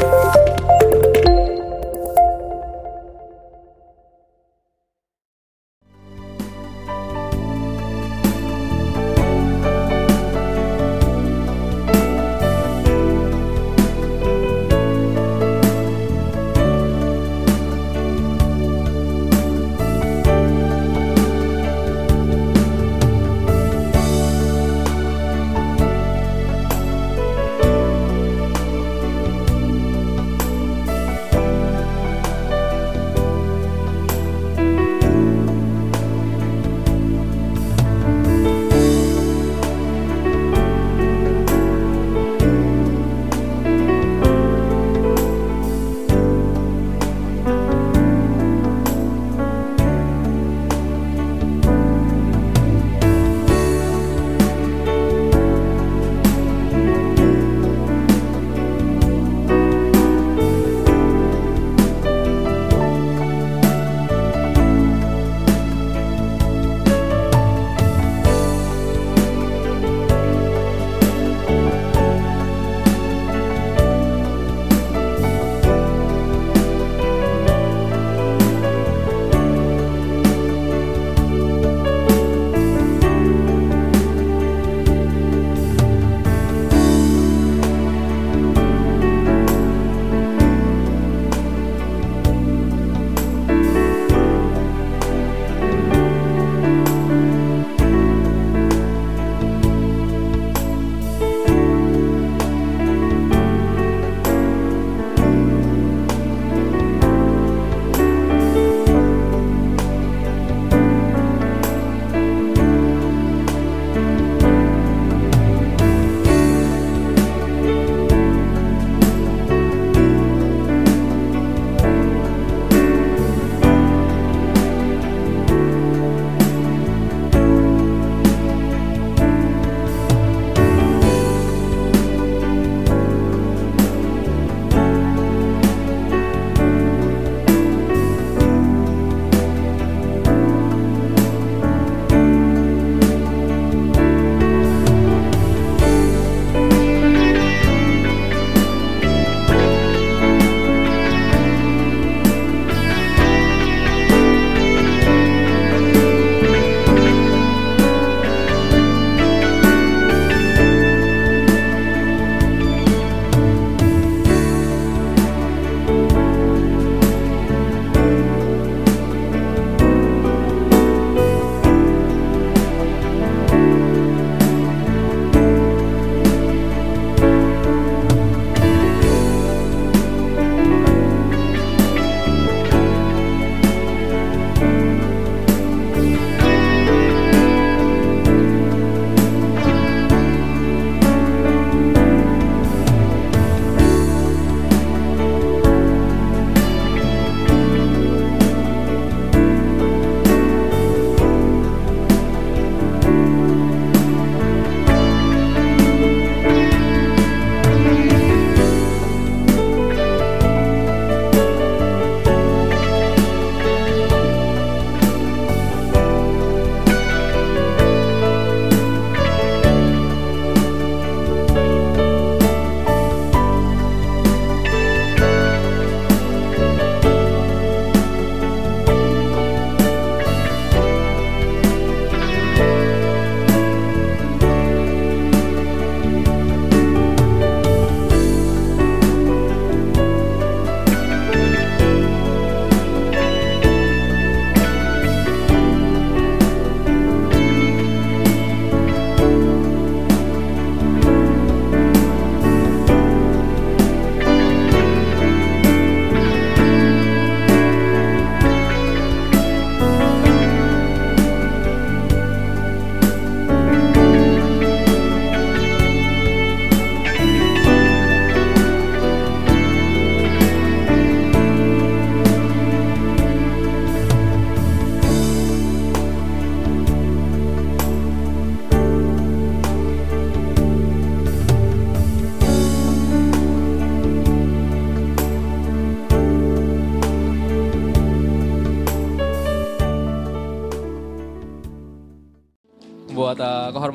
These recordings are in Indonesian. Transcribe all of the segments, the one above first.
buat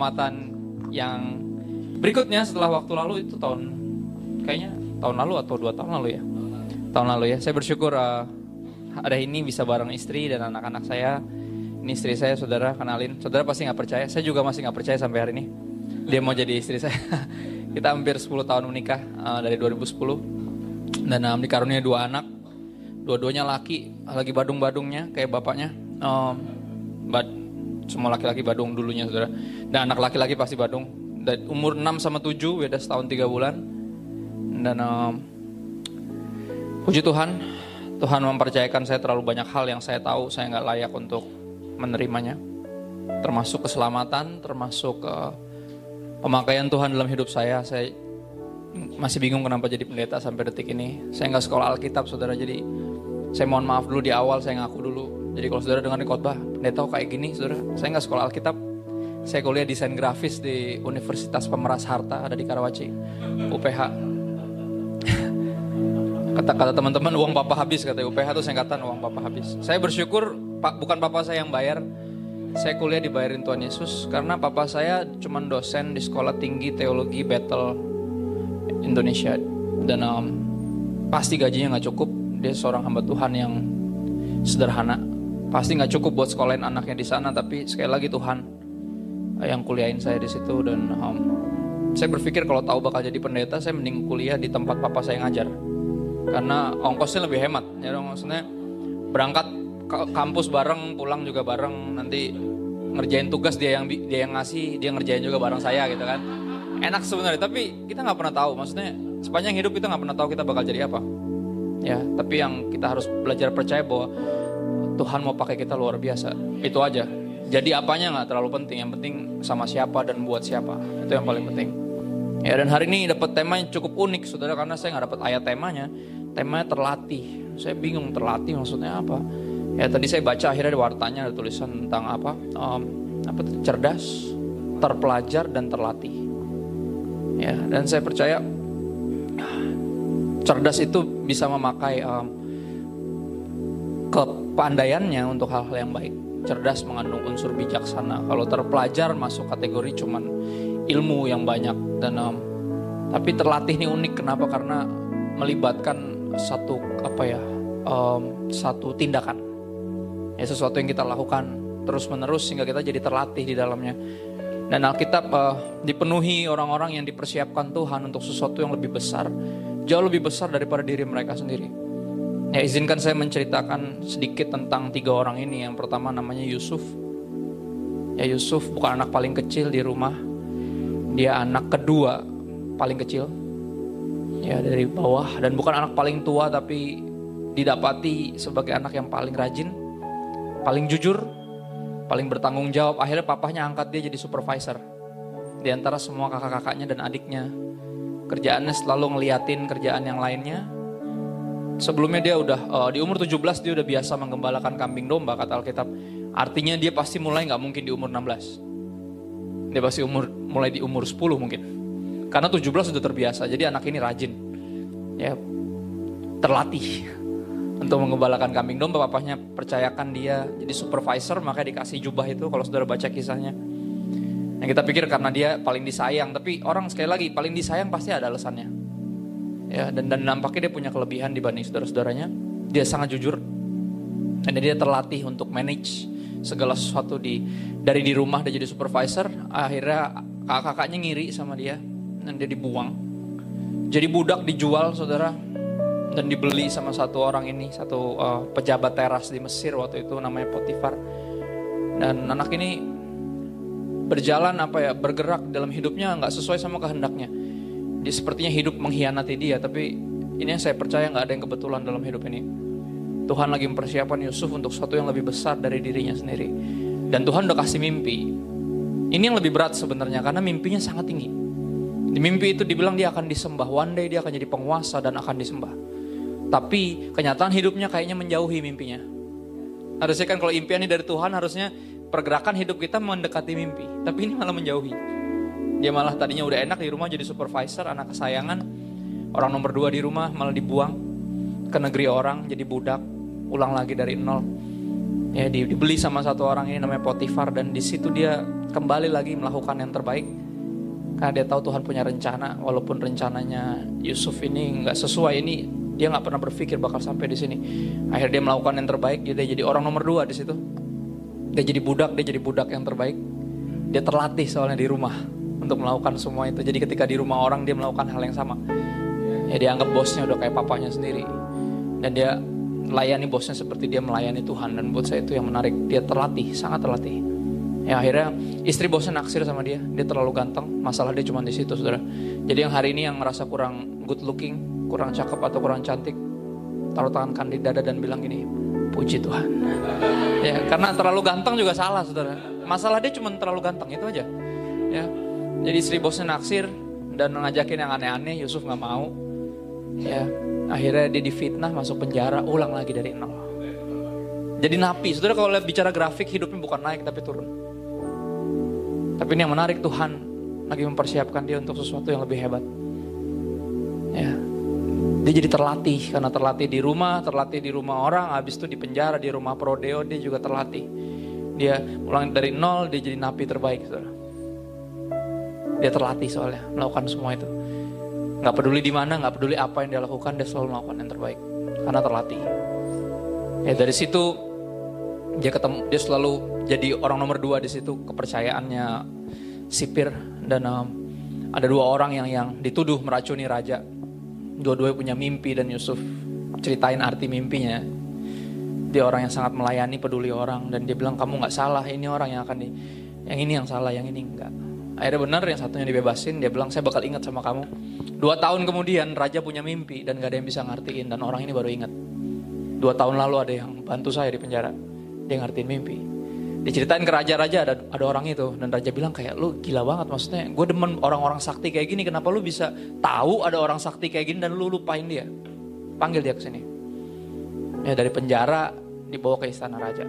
kehormatan yang berikutnya setelah waktu lalu itu tahun kayaknya tahun lalu atau dua tahun lalu ya? Tahun lalu ya. Saya bersyukur uh, ada ini bisa bareng istri dan anak-anak saya. Ini istri saya saudara kenalin. Saudara pasti nggak percaya. Saya juga masih nggak percaya sampai hari ini. Dia mau jadi istri saya. Kita hampir 10 tahun menikah uh, dari 2010 dan um, dikaruniai dua anak. Dua-duanya laki lagi badung-badungnya kayak bapaknya. Um, semua laki-laki badung dulunya saudara. Dan anak laki-laki pasti badung. Dan umur 6 sama 7 beda setahun 3 bulan. Dan um, puji Tuhan. Tuhan mempercayakan saya terlalu banyak hal yang saya tahu saya nggak layak untuk menerimanya. Termasuk keselamatan termasuk uh, pemakaian Tuhan dalam hidup saya. Saya masih bingung kenapa jadi pendeta sampai detik ini. Saya nggak sekolah Alkitab saudara. Jadi saya mohon maaf dulu di awal saya ngaku dulu jadi kalau saudara dengar khotbah pendeta kayak gini saudara saya nggak sekolah Alkitab saya kuliah desain grafis di Universitas Pemeras Harta ada di Karawaci, UPH. Kata-kata teman-teman uang papa habis kata UPH itu singkatan uang papa habis. Saya bersyukur pak bukan papa saya yang bayar. Saya kuliah dibayarin Tuhan Yesus karena papa saya cuma dosen di sekolah tinggi teologi Battle Indonesia dan um, pasti gajinya nggak cukup. Dia seorang hamba Tuhan yang sederhana. Pasti nggak cukup buat sekolahin anaknya di sana tapi sekali lagi Tuhan yang kuliahin saya di situ dan um, saya berpikir kalau tahu bakal jadi pendeta saya mending kuliah di tempat papa saya ngajar. Karena ongkosnya lebih hemat ya maksudnya berangkat ke kampus bareng pulang juga bareng nanti ngerjain tugas dia yang dia yang ngasih dia ngerjain juga bareng saya gitu kan. Enak sebenarnya tapi kita nggak pernah tahu maksudnya sepanjang hidup kita nggak pernah tahu kita bakal jadi apa. Ya tapi yang kita harus belajar percaya bahwa Tuhan mau pakai kita luar biasa. Itu aja. Jadi apanya nggak terlalu penting. Yang penting sama siapa dan buat siapa. Itu yang paling penting. Ya dan hari ini dapat tema yang cukup unik saudara karena saya nggak dapat ayat temanya. Temanya terlatih. Saya bingung terlatih maksudnya apa. Ya tadi saya baca akhirnya di wartanya ada tulisan tentang apa? Um, apa cerdas terpelajar dan terlatih. Ya dan saya percaya cerdas itu bisa memakai um, kepandaiannya untuk hal-hal yang baik cerdas mengandung unsur bijaksana. Kalau terpelajar masuk kategori cuman ilmu yang banyak dan um, tapi terlatih ini unik kenapa? Karena melibatkan satu apa ya um, satu tindakan ya sesuatu yang kita lakukan terus menerus sehingga kita jadi terlatih di dalamnya. Dan Alkitab uh, dipenuhi orang-orang yang dipersiapkan Tuhan untuk sesuatu yang lebih besar, jauh lebih besar daripada diri mereka sendiri. Ya izinkan saya menceritakan sedikit tentang tiga orang ini. Yang pertama namanya Yusuf. Ya Yusuf bukan anak paling kecil di rumah. Dia anak kedua paling kecil. Ya dari bawah dan bukan anak paling tua tapi didapati sebagai anak yang paling rajin, paling jujur, paling bertanggung jawab. Akhirnya papahnya angkat dia jadi supervisor. Di antara semua kakak-kakaknya dan adiknya. Kerjaannya selalu ngeliatin kerjaan yang lainnya, Sebelumnya dia udah uh, di umur 17 dia udah biasa menggembalakan kambing domba kata Alkitab. Artinya dia pasti mulai nggak mungkin di umur 16. Dia pasti umur mulai di umur 10 mungkin. Karena 17 sudah terbiasa. Jadi anak ini rajin. Ya terlatih untuk menggembalakan kambing domba. Papahnya percayakan dia jadi supervisor makanya dikasih jubah itu kalau saudara baca kisahnya. Yang kita pikir karena dia paling disayang, tapi orang sekali lagi paling disayang pasti ada alasannya ya dan dan nampaknya dia punya kelebihan dibanding saudara-saudaranya. Dia sangat jujur. Dan dia terlatih untuk manage segala sesuatu di dari di rumah dia jadi supervisor. Akhirnya kakak-kakaknya ngiri sama dia. Dan dia dibuang. Jadi budak dijual saudara. Dan dibeli sama satu orang ini. Satu uh, pejabat teras di Mesir waktu itu namanya Potifar. Dan anak ini berjalan apa ya bergerak dalam hidupnya nggak sesuai sama kehendaknya dia sepertinya hidup mengkhianati dia, tapi ini yang saya percaya nggak ada yang kebetulan dalam hidup ini. Tuhan lagi mempersiapkan Yusuf untuk sesuatu yang lebih besar dari dirinya sendiri. Dan Tuhan udah kasih mimpi. Ini yang lebih berat sebenarnya karena mimpinya sangat tinggi. Di mimpi itu dibilang dia akan disembah, one day dia akan jadi penguasa dan akan disembah. Tapi kenyataan hidupnya kayaknya menjauhi mimpinya. Harusnya kan kalau impian ini dari Tuhan harusnya pergerakan hidup kita mendekati mimpi. Tapi ini malah menjauhi. Dia malah tadinya udah enak di rumah jadi supervisor, anak kesayangan. Orang nomor dua di rumah malah dibuang ke negeri orang jadi budak, ulang lagi dari nol. Ya dibeli sama satu orang ini namanya Potifar dan di situ dia kembali lagi melakukan yang terbaik. Karena dia tahu Tuhan punya rencana, walaupun rencananya Yusuf ini nggak sesuai ini, dia nggak pernah berpikir bakal sampai di sini. Akhirnya dia melakukan yang terbaik, dia jadi orang nomor dua di situ. Dia jadi budak, dia jadi budak yang terbaik. Dia terlatih soalnya di rumah untuk melakukan semua itu. Jadi ketika di rumah orang dia melakukan hal yang sama. Ya dia anggap bosnya udah kayak papanya sendiri. Dan dia layani bosnya seperti dia melayani Tuhan. Dan buat saya itu yang menarik. Dia terlatih, sangat terlatih. Ya akhirnya istri bosnya naksir sama dia. Dia terlalu ganteng. Masalah dia cuma di situ, saudara. Jadi yang hari ini yang merasa kurang good looking, kurang cakep atau kurang cantik, taruh tangan kan di dada dan bilang gini, puji Tuhan. Ya karena terlalu ganteng juga salah, saudara. Masalah dia cuma terlalu ganteng itu aja. Ya, jadi istri bosnya naksir dan ngajakin yang aneh-aneh, Yusuf nggak mau. Ya, akhirnya dia difitnah masuk penjara, ulang lagi dari nol. Jadi napi, saudara kalau lihat bicara grafik hidupnya bukan naik tapi turun. Tapi ini yang menarik Tuhan lagi mempersiapkan dia untuk sesuatu yang lebih hebat. Ya, dia jadi terlatih karena terlatih di rumah, terlatih di rumah orang, habis itu di penjara, di rumah prodeo dia juga terlatih. Dia ulang dari nol, dia jadi napi terbaik. Saudara. Dia terlatih soalnya melakukan semua itu. Gak peduli di mana, gak peduli apa yang dia lakukan, dia selalu melakukan yang terbaik karena terlatih. Ya dari situ dia ketemu, dia selalu jadi orang nomor dua di situ kepercayaannya sipir dan um, ada dua orang yang yang dituduh meracuni raja. Dua-duanya punya mimpi dan Yusuf ceritain arti mimpinya. Dia orang yang sangat melayani, peduli orang dan dia bilang kamu nggak salah, ini orang yang akan di, yang ini yang salah, yang ini enggak. Akhirnya benar yang satunya dibebasin, dia bilang saya bakal ingat sama kamu. Dua tahun kemudian raja punya mimpi dan gak ada yang bisa ngertiin dan orang ini baru ingat. Dua tahun lalu ada yang bantu saya di penjara, dia ngertiin mimpi. Diceritain ke raja-raja ada ada orang itu dan raja bilang kayak lu gila banget maksudnya gue demen orang-orang sakti kayak gini kenapa lu bisa tahu ada orang sakti kayak gini dan lu lupain dia panggil dia ke sini ya dari penjara dibawa ke istana raja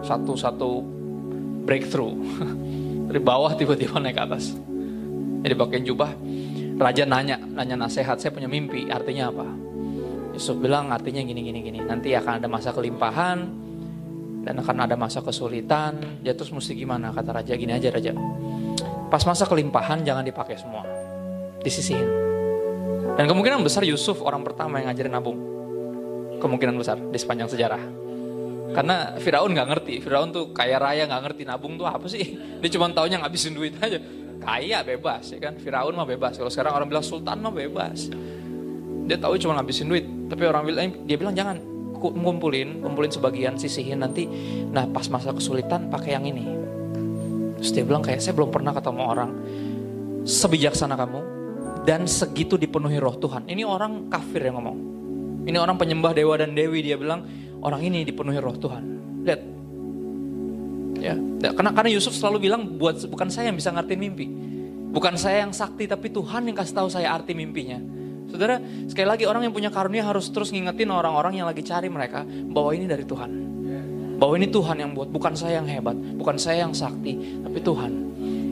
satu-satu breakthrough dari bawah tiba-tiba naik ke atas jadi pakai jubah raja nanya nanya nasihat saya punya mimpi artinya apa Yusuf bilang artinya gini gini gini nanti akan ada masa kelimpahan dan akan ada masa kesulitan. Ya terus mesti gimana? Kata raja gini aja raja. Pas masa kelimpahan jangan dipakai semua. Disisihin. Dan kemungkinan besar Yusuf orang pertama yang ngajarin nabung. Kemungkinan besar di sepanjang sejarah. Karena Firaun nggak ngerti. Firaun tuh kaya raya nggak ngerti nabung tuh apa sih? Dia cuma taunya ngabisin duit aja. Kaya bebas ya kan. Firaun mah bebas. Kalau sekarang orang bilang sultan mah bebas. Dia tahu cuma ngabisin duit. Tapi orang bilang dia bilang jangan ngumpulin, ngumpulin sebagian, sisihin nanti. Nah pas masa kesulitan pakai yang ini. Terus dia bilang kayak saya belum pernah ketemu orang sebijaksana kamu dan segitu dipenuhi roh Tuhan. Ini orang kafir yang ngomong. Ini orang penyembah dewa dan dewi dia bilang orang ini dipenuhi roh Tuhan. Lihat. Ya, karena karena Yusuf selalu bilang buat bukan saya yang bisa ngerti mimpi. Bukan saya yang sakti tapi Tuhan yang kasih tahu saya arti mimpinya. Saudara, sekali lagi orang yang punya karunia harus terus ngingetin orang-orang yang lagi cari mereka bahwa ini dari Tuhan. Bahwa ini Tuhan yang buat, bukan saya yang hebat, bukan saya yang sakti, tapi Tuhan.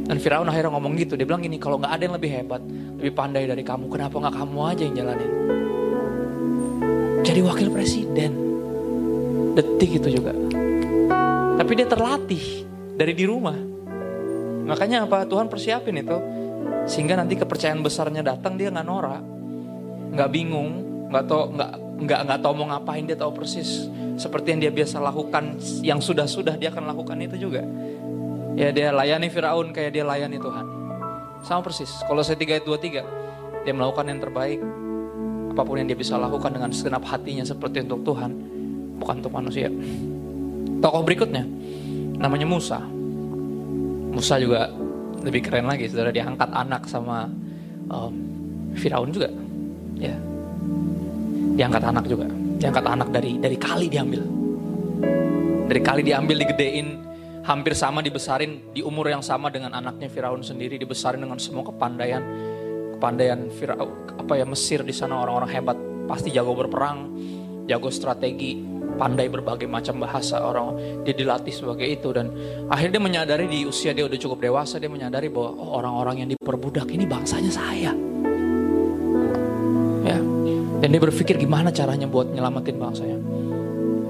Dan Firaun akhirnya ngomong gitu, dia bilang gini, kalau nggak ada yang lebih hebat, lebih pandai dari kamu, kenapa nggak kamu aja yang jalanin? Jadi wakil presiden, detik itu juga. Tapi dia terlatih dari di rumah. Makanya apa? Tuhan persiapin itu. Sehingga nanti kepercayaan besarnya datang dia nggak norak nggak bingung, nggak tau nggak nggak nggak tahu mau ngapain dia tahu persis seperti yang dia biasa lakukan, yang sudah sudah dia akan lakukan itu juga. Ya dia layani Firaun kayak dia layani Tuhan. Sama persis. Kalau saya tiga dua tiga, dia melakukan yang terbaik. Apa pun yang dia bisa lakukan dengan segenap hatinya seperti untuk Tuhan, bukan untuk manusia. Tokoh berikutnya namanya Musa. Musa juga lebih keren lagi, saudara. Diangkat anak sama um, Firaun juga. Ya. Diangkat anak juga. Diangkat anak dari dari kali diambil. Dari kali diambil digedein hampir sama dibesarin di umur yang sama dengan anaknya Firaun sendiri. Dibesarin dengan semua kepandaian kepandaian Firaun apa ya Mesir di sana orang-orang hebat. Pasti jago berperang jago strategi pandai berbagai macam bahasa orang dia dilatih sebagai itu dan akhirnya menyadari di usia dia udah cukup dewasa dia menyadari bahwa oh, orang-orang yang diperbudak ini bangsanya saya dan dia berpikir gimana caranya buat nyelamatin bangsanya.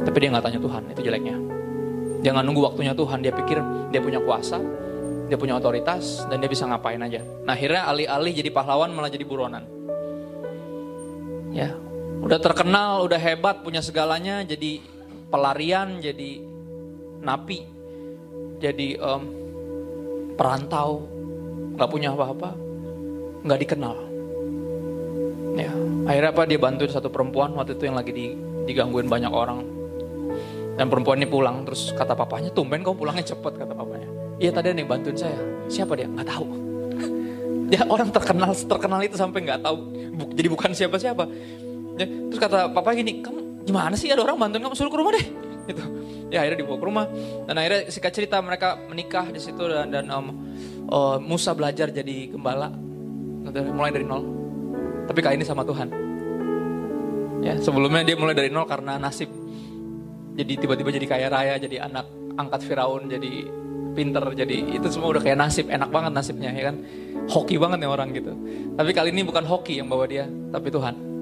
Tapi dia nggak tanya Tuhan, itu jeleknya. Dia nggak nunggu waktunya Tuhan, dia pikir dia punya kuasa, Dia punya otoritas dan dia bisa ngapain aja. Nah akhirnya alih-alih jadi pahlawan malah jadi buronan. Ya, udah terkenal, udah hebat, punya segalanya, jadi pelarian, jadi napi, jadi um, perantau, nggak punya apa-apa, nggak dikenal. Ya, akhirnya apa dia bantuin satu perempuan waktu itu yang lagi digangguin banyak orang. Dan perempuan ini pulang, terus kata papanya, tumben kau pulangnya cepet, kata papanya. Iya tadi nih bantuin saya. Siapa dia? Nggak tahu. dia orang terkenal, terkenal itu sampai nggak tahu. Jadi bukan siapa-siapa. Ya, terus kata papa gini, kamu gimana sih ada orang bantuin kamu suruh ke rumah deh. Gitu. Ya akhirnya dibawa ke rumah. Dan akhirnya singkat cerita mereka menikah di situ dan, dan um, uh, Musa belajar jadi gembala. Mulai dari nol. Tapi kali ini sama Tuhan. Ya, sebelumnya dia mulai dari nol karena nasib jadi tiba-tiba jadi kaya raya, jadi anak angkat Firaun, jadi pinter, jadi itu semua udah kayak nasib, enak banget nasibnya ya kan. Hoki banget nih orang gitu. Tapi kali ini bukan hoki yang bawa dia, tapi Tuhan.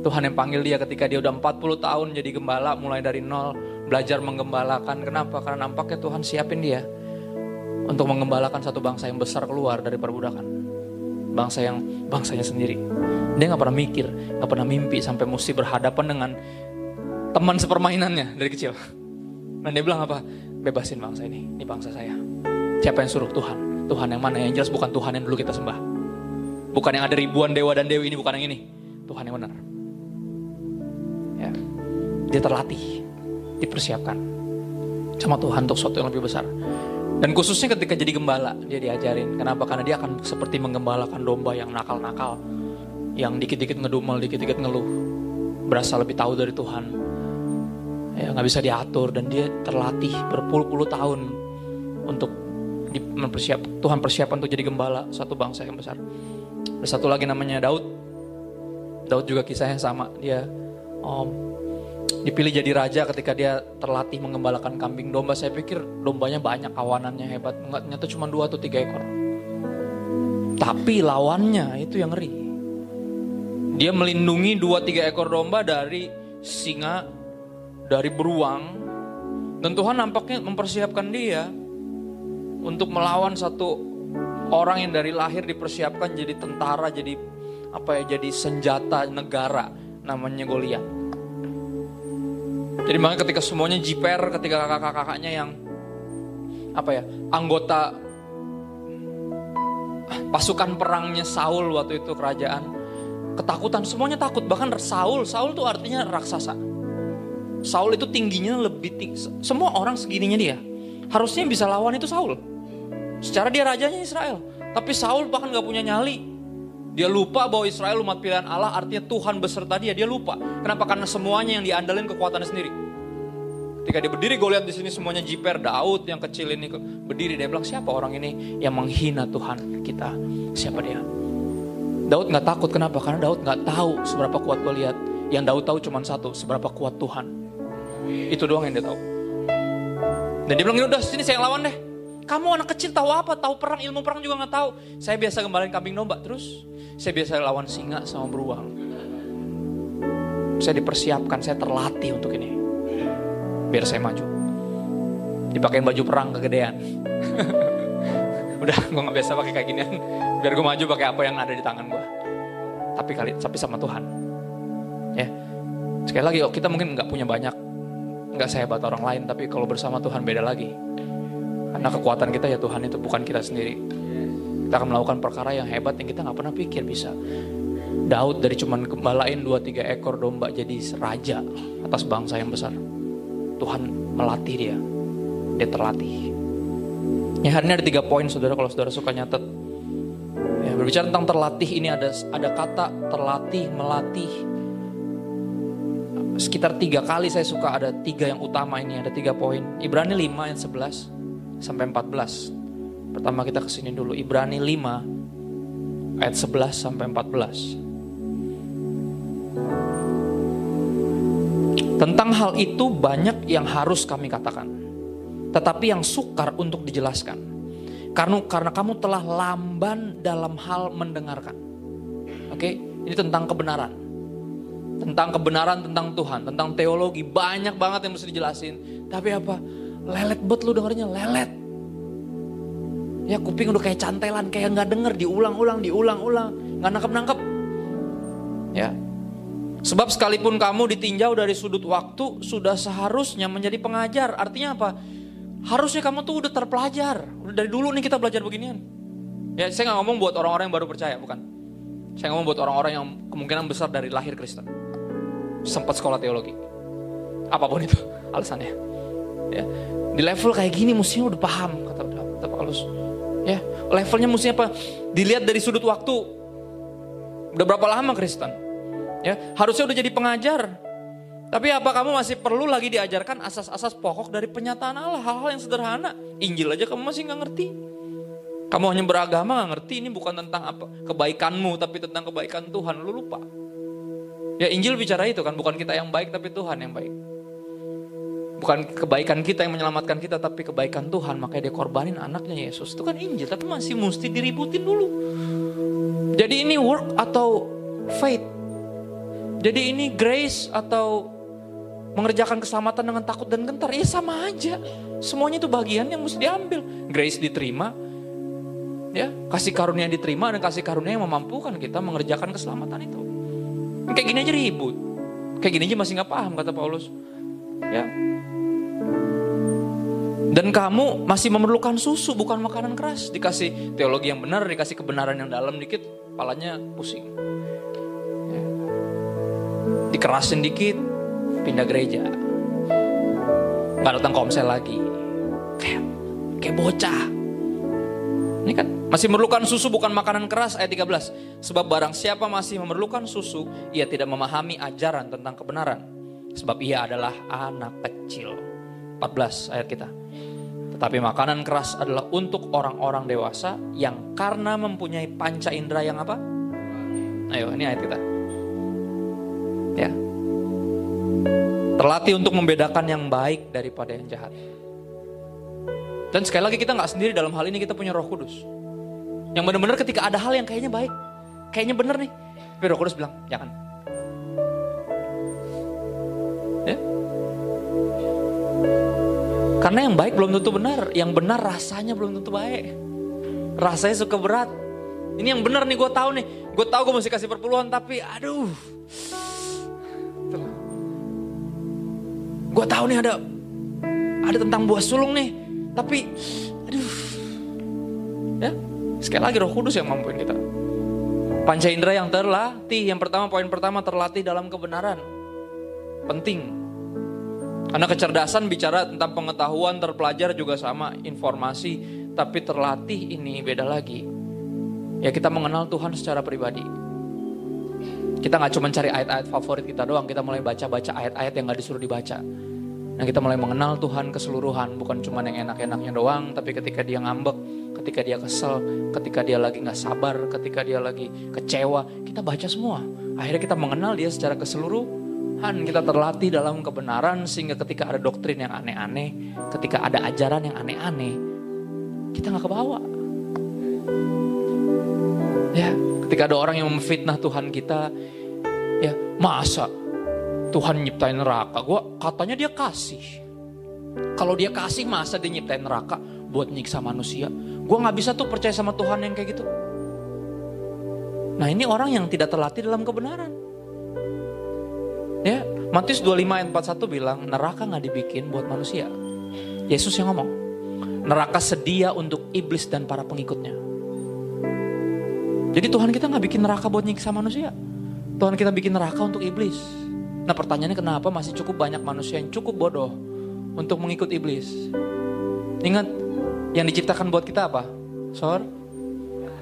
Tuhan yang panggil dia ketika dia udah 40 tahun jadi gembala mulai dari nol, belajar menggembalakan. Kenapa? Karena nampaknya Tuhan siapin dia untuk menggembalakan satu bangsa yang besar keluar dari perbudakan. Bangsa yang bangsanya sendiri. Dia nggak pernah mikir, nggak pernah mimpi sampai mesti berhadapan dengan teman sepermainannya dari kecil. Dan dia bilang apa? Bebasin bangsa ini, ini bangsa saya. Siapa yang suruh Tuhan? Tuhan yang mana? Yang jelas bukan Tuhan yang dulu kita sembah. Bukan yang ada ribuan dewa dan dewi ini, bukan yang ini. Tuhan yang benar. Ya. Dia terlatih, dipersiapkan sama Tuhan untuk sesuatu yang lebih besar. Dan khususnya ketika jadi gembala, dia diajarin. Kenapa? Karena dia akan seperti menggembalakan domba yang nakal-nakal. Yang dikit-dikit ngedumel, dikit-dikit ngeluh. Berasa lebih tahu dari Tuhan ya nggak bisa diatur dan dia terlatih berpuluh-puluh tahun untuk mempersiap Tuhan persiapan untuk jadi gembala satu bangsa yang besar. Ada satu lagi namanya Daud. Daud juga kisahnya sama. Dia um, dipilih jadi raja ketika dia terlatih mengembalakan kambing domba. Saya pikir dombanya banyak, kawanannya hebat. Enggak, ternyata cuma dua atau tiga ekor. Tapi lawannya itu yang ngeri. Dia melindungi dua tiga ekor domba dari singa dari beruang dan Tuhan nampaknya mempersiapkan dia untuk melawan satu orang yang dari lahir dipersiapkan jadi tentara jadi apa ya jadi senjata negara namanya Goliat. Jadi makanya ketika semuanya jiper ketika kakak-kakaknya yang apa ya anggota pasukan perangnya Saul waktu itu kerajaan ketakutan semuanya takut bahkan Saul Saul tuh artinya raksasa Saul itu tingginya lebih tinggi. Semua orang segininya dia. Harusnya bisa lawan itu Saul. Secara dia rajanya Israel. Tapi Saul bahkan gak punya nyali. Dia lupa bahwa Israel umat pilihan Allah artinya Tuhan beserta dia. Dia lupa. Kenapa? Karena semuanya yang diandalin kekuatannya sendiri. Ketika dia berdiri Goliat di sini semuanya jiper Daud yang kecil ini berdiri dia bilang siapa orang ini yang menghina Tuhan kita siapa dia Daud nggak takut kenapa karena Daud nggak tahu seberapa kuat Goliat yang Daud tahu cuma satu seberapa kuat Tuhan itu doang yang dia tahu. Dan dia bilang, udah sini saya yang lawan deh. Kamu anak kecil tahu apa? Tahu perang, ilmu perang juga nggak tahu. Saya biasa gembalain kambing domba. Terus saya biasa lawan singa sama beruang. Saya dipersiapkan, saya terlatih untuk ini. Biar saya maju. Dipakein baju perang kegedean. udah, gue nggak biasa pakai kayak ginian. Biar gue maju pakai apa yang ada di tangan gue. Tapi kali, tapi sama Tuhan. Ya, sekali lagi, kita mungkin nggak punya banyak nggak sehebat orang lain, tapi kalau bersama Tuhan beda lagi. Karena kekuatan kita ya Tuhan itu bukan kita sendiri. Kita akan melakukan perkara yang hebat yang kita nggak pernah pikir bisa. Daud dari cuman gembalain dua tiga ekor domba jadi raja atas bangsa yang besar. Tuhan melatih dia, dia terlatih. Ya hari ini ada tiga poin saudara kalau saudara suka nyatet. Ya, berbicara tentang terlatih ini ada ada kata terlatih, melatih, sekitar tiga kali saya suka ada tiga yang utama ini, ada tiga poin. Ibrani 5 ayat 11 sampai 14. Pertama kita ke sini dulu, Ibrani 5 ayat 11 sampai 14. Tentang hal itu banyak yang harus kami katakan. Tetapi yang sukar untuk dijelaskan. Karena karena kamu telah lamban dalam hal mendengarkan. Oke, ini tentang kebenaran tentang kebenaran tentang Tuhan, tentang teologi, banyak banget yang mesti dijelasin. Tapi apa? Lelet bet lu dengarnya, lelet. Ya kuping udah kayak cantelan, kayak nggak denger, diulang-ulang, diulang-ulang, nggak nangkep-nangkep. Ya, Sebab sekalipun kamu ditinjau dari sudut waktu, sudah seharusnya menjadi pengajar. Artinya apa? Harusnya kamu tuh udah terpelajar. Udah dari dulu nih kita belajar beginian. Ya, saya nggak ngomong buat orang-orang yang baru percaya, bukan. Saya ngomong buat orang-orang yang kemungkinan besar dari lahir Kristen. Sempat sekolah teologi. Apa pun itu alasannya. Ya, di level kayak gini mestinya udah paham kata kata Paulus. Ya, levelnya mestinya apa? Dilihat dari sudut waktu. Udah berapa lama Kristen? Ya, harusnya udah jadi pengajar. Tapi apa kamu masih perlu lagi diajarkan asas-asas pokok dari penyataan Allah, hal-hal yang sederhana. Injil aja kamu masih nggak ngerti. Kamu hanya beragama nggak ngerti ini bukan tentang apa kebaikanmu, tapi tentang kebaikan Tuhan. Lu lupa. Ya Injil bicara itu kan, bukan kita yang baik tapi Tuhan yang baik. Bukan kebaikan kita yang menyelamatkan kita, tapi kebaikan Tuhan. Makanya dia korbanin anaknya Yesus. Itu kan Injil, tapi masih mesti diributin dulu. Jadi ini work atau faith jadi ini grace atau mengerjakan keselamatan dengan takut dan gentar, ya sama aja. Semuanya itu bagian yang mesti diambil. Grace diterima, ya kasih karunia yang diterima dan kasih karunia yang memampukan kita mengerjakan keselamatan itu. Kayak gini aja ribut. Kayak gini aja masih nggak paham kata Paulus. Ya. Dan kamu masih memerlukan susu bukan makanan keras. Dikasih teologi yang benar, dikasih kebenaran yang dalam dikit, palanya pusing dikerasin dikit, pindah gereja. Gak datang komsel lagi. Kayak, kayak bocah. Ini kan masih memerlukan susu bukan makanan keras ayat 13. Sebab barang siapa masih memerlukan susu, ia tidak memahami ajaran tentang kebenaran. Sebab ia adalah anak kecil. 14 ayat kita. Tetapi makanan keras adalah untuk orang-orang dewasa yang karena mempunyai panca indera yang apa? Ayo, ini ayat kita. Ya. Terlatih untuk membedakan yang baik daripada yang jahat. Dan sekali lagi kita nggak sendiri dalam hal ini kita punya Roh Kudus. Yang benar-benar ketika ada hal yang kayaknya baik, kayaknya benar nih, tapi Roh Kudus bilang jangan. Ya. Karena yang baik belum tentu benar, yang benar rasanya belum tentu baik. Rasanya suka berat. Ini yang benar nih gue tahu nih, gue tahu gue mesti kasih perpuluhan tapi aduh Gue tahu nih ada ada tentang buah sulung nih, tapi aduh. Ya, sekali lagi Roh Kudus yang mampuin kita. Panca indera yang terlatih, yang pertama poin pertama terlatih dalam kebenaran. Penting. Karena kecerdasan bicara tentang pengetahuan terpelajar juga sama, informasi, tapi terlatih ini beda lagi. Ya kita mengenal Tuhan secara pribadi. Kita nggak cuma cari ayat-ayat favorit kita doang, kita mulai baca-baca ayat-ayat yang nggak disuruh dibaca. Nah kita mulai mengenal Tuhan keseluruhan, bukan cuma yang enak-enaknya doang, tapi ketika dia ngambek, ketika dia kesel, ketika dia lagi nggak sabar, ketika dia lagi kecewa, kita baca semua. Akhirnya kita mengenal dia secara keseluruhan, kita terlatih dalam kebenaran sehingga ketika ada doktrin yang aneh-aneh, ketika ada ajaran yang aneh-aneh, kita nggak kebawa. Ya, Ketika ada orang yang memfitnah Tuhan kita, ya masa Tuhan nyiptain neraka? Gua katanya dia kasih. Kalau dia kasih masa dia nyiptain neraka buat nyiksa manusia? Gua nggak bisa tuh percaya sama Tuhan yang kayak gitu. Nah ini orang yang tidak terlatih dalam kebenaran. Ya, Matius 25 ayat 41 bilang neraka nggak dibikin buat manusia. Yesus yang ngomong. Neraka sedia untuk iblis dan para pengikutnya. Jadi Tuhan kita nggak bikin neraka buat nyiksa manusia. Tuhan kita bikin neraka untuk iblis. Nah pertanyaannya kenapa masih cukup banyak manusia yang cukup bodoh untuk mengikut iblis? Ingat, yang diciptakan buat kita apa? Sor,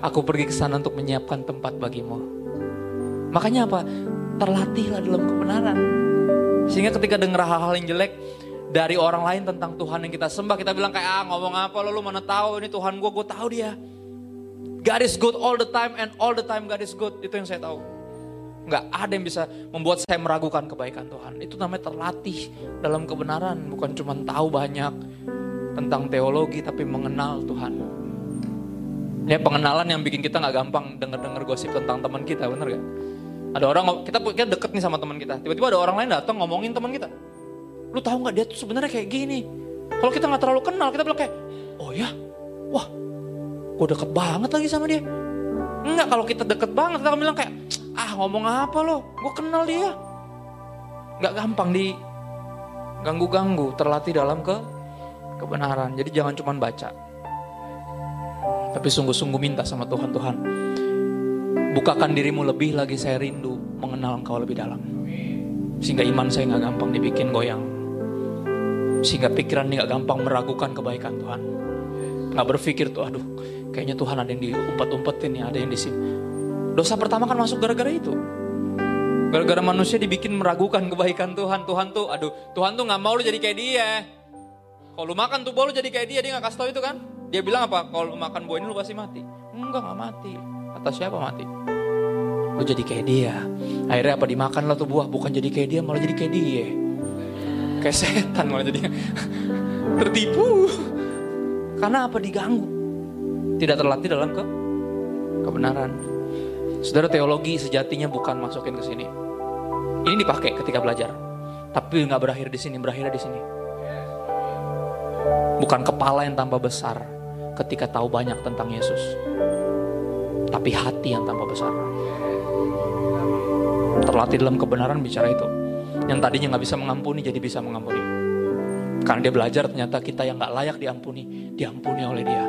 aku pergi ke sana untuk menyiapkan tempat bagimu. Makanya apa? Terlatihlah dalam kebenaran. Sehingga ketika dengar hal-hal yang jelek dari orang lain tentang Tuhan yang kita sembah, kita bilang kayak ah ngomong apa lo, lu mana tahu ini Tuhan gue, gue tahu dia. God is good all the time and all the time God is good. Itu yang saya tahu. Nggak ada yang bisa membuat saya meragukan kebaikan Tuhan. Itu namanya terlatih dalam kebenaran. Bukan cuma tahu banyak tentang teologi tapi mengenal Tuhan. Ya pengenalan yang bikin kita nggak gampang denger-denger gosip tentang teman kita, bener gak? Ada orang kita kita deket nih sama teman kita. Tiba-tiba ada orang lain datang ngomongin teman kita. Lu tahu nggak dia tuh sebenarnya kayak gini. Kalau kita nggak terlalu kenal, kita bilang kayak, oh ya, wah gue deket banget lagi sama dia. Enggak, kalau kita deket banget, kita bilang kayak, ah ngomong apa lo, gue kenal dia. Gak gampang di ganggu-ganggu, terlatih dalam ke kebenaran. Jadi jangan cuma baca. Tapi sungguh-sungguh minta sama Tuhan, Tuhan. Bukakan dirimu lebih lagi saya rindu mengenal engkau lebih dalam. Sehingga iman saya nggak gampang dibikin goyang. Sehingga pikiran ini nggak gampang meragukan kebaikan Tuhan. Nggak berpikir tuh, aduh kayaknya Tuhan ada yang diumpet-umpetin ya, ada yang di sini. Dosa pertama kan masuk gara-gara itu. Gara-gara manusia dibikin meragukan kebaikan Tuhan. Tuhan tuh, aduh, Tuhan tuh nggak mau lu jadi kayak dia. Kalau lu makan tuh lu jadi kayak dia, dia nggak kasih tau itu kan. Dia bilang apa? Kalau lu makan buah ini lu pasti mati. Enggak, nggak mati. Kata siapa mati? Lu jadi kayak dia. Akhirnya apa dimakan lah tuh buah, bukan jadi kayak dia, malah jadi kayak dia. Kayak setan malah jadi tertipu. Karena apa diganggu? Tidak terlatih dalam ke kebenaran. Saudara teologi sejatinya bukan masukin ke sini. Ini dipakai ketika belajar. Tapi nggak berakhir di sini, berakhir di sini. Bukan kepala yang tambah besar, ketika tahu banyak tentang Yesus. Tapi hati yang tambah besar. Terlatih dalam kebenaran bicara itu. Yang tadinya nggak bisa mengampuni jadi bisa mengampuni. Karena dia belajar ternyata kita yang nggak layak diampuni, diampuni oleh dia.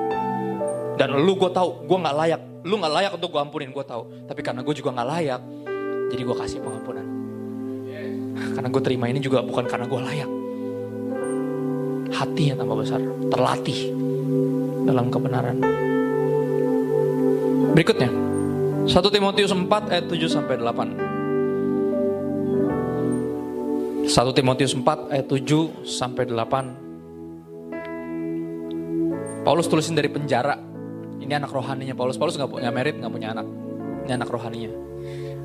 Dan lu gue tahu, gue nggak layak. Lu nggak layak untuk gue ampunin, gue tahu. Tapi karena gue juga nggak layak, jadi gue kasih pengampunan. Karena gue terima ini juga bukan karena gue layak. Hati yang tambah besar, terlatih dalam kebenaran. Berikutnya, 1 Timotius 4 ayat 7 sampai 8. 1 Timotius 4 ayat 7 sampai 8. Paulus tulisin dari penjara. Ini anak rohaninya Paulus. Paulus nggak punya merit, nggak punya anak. Ini anak rohaninya.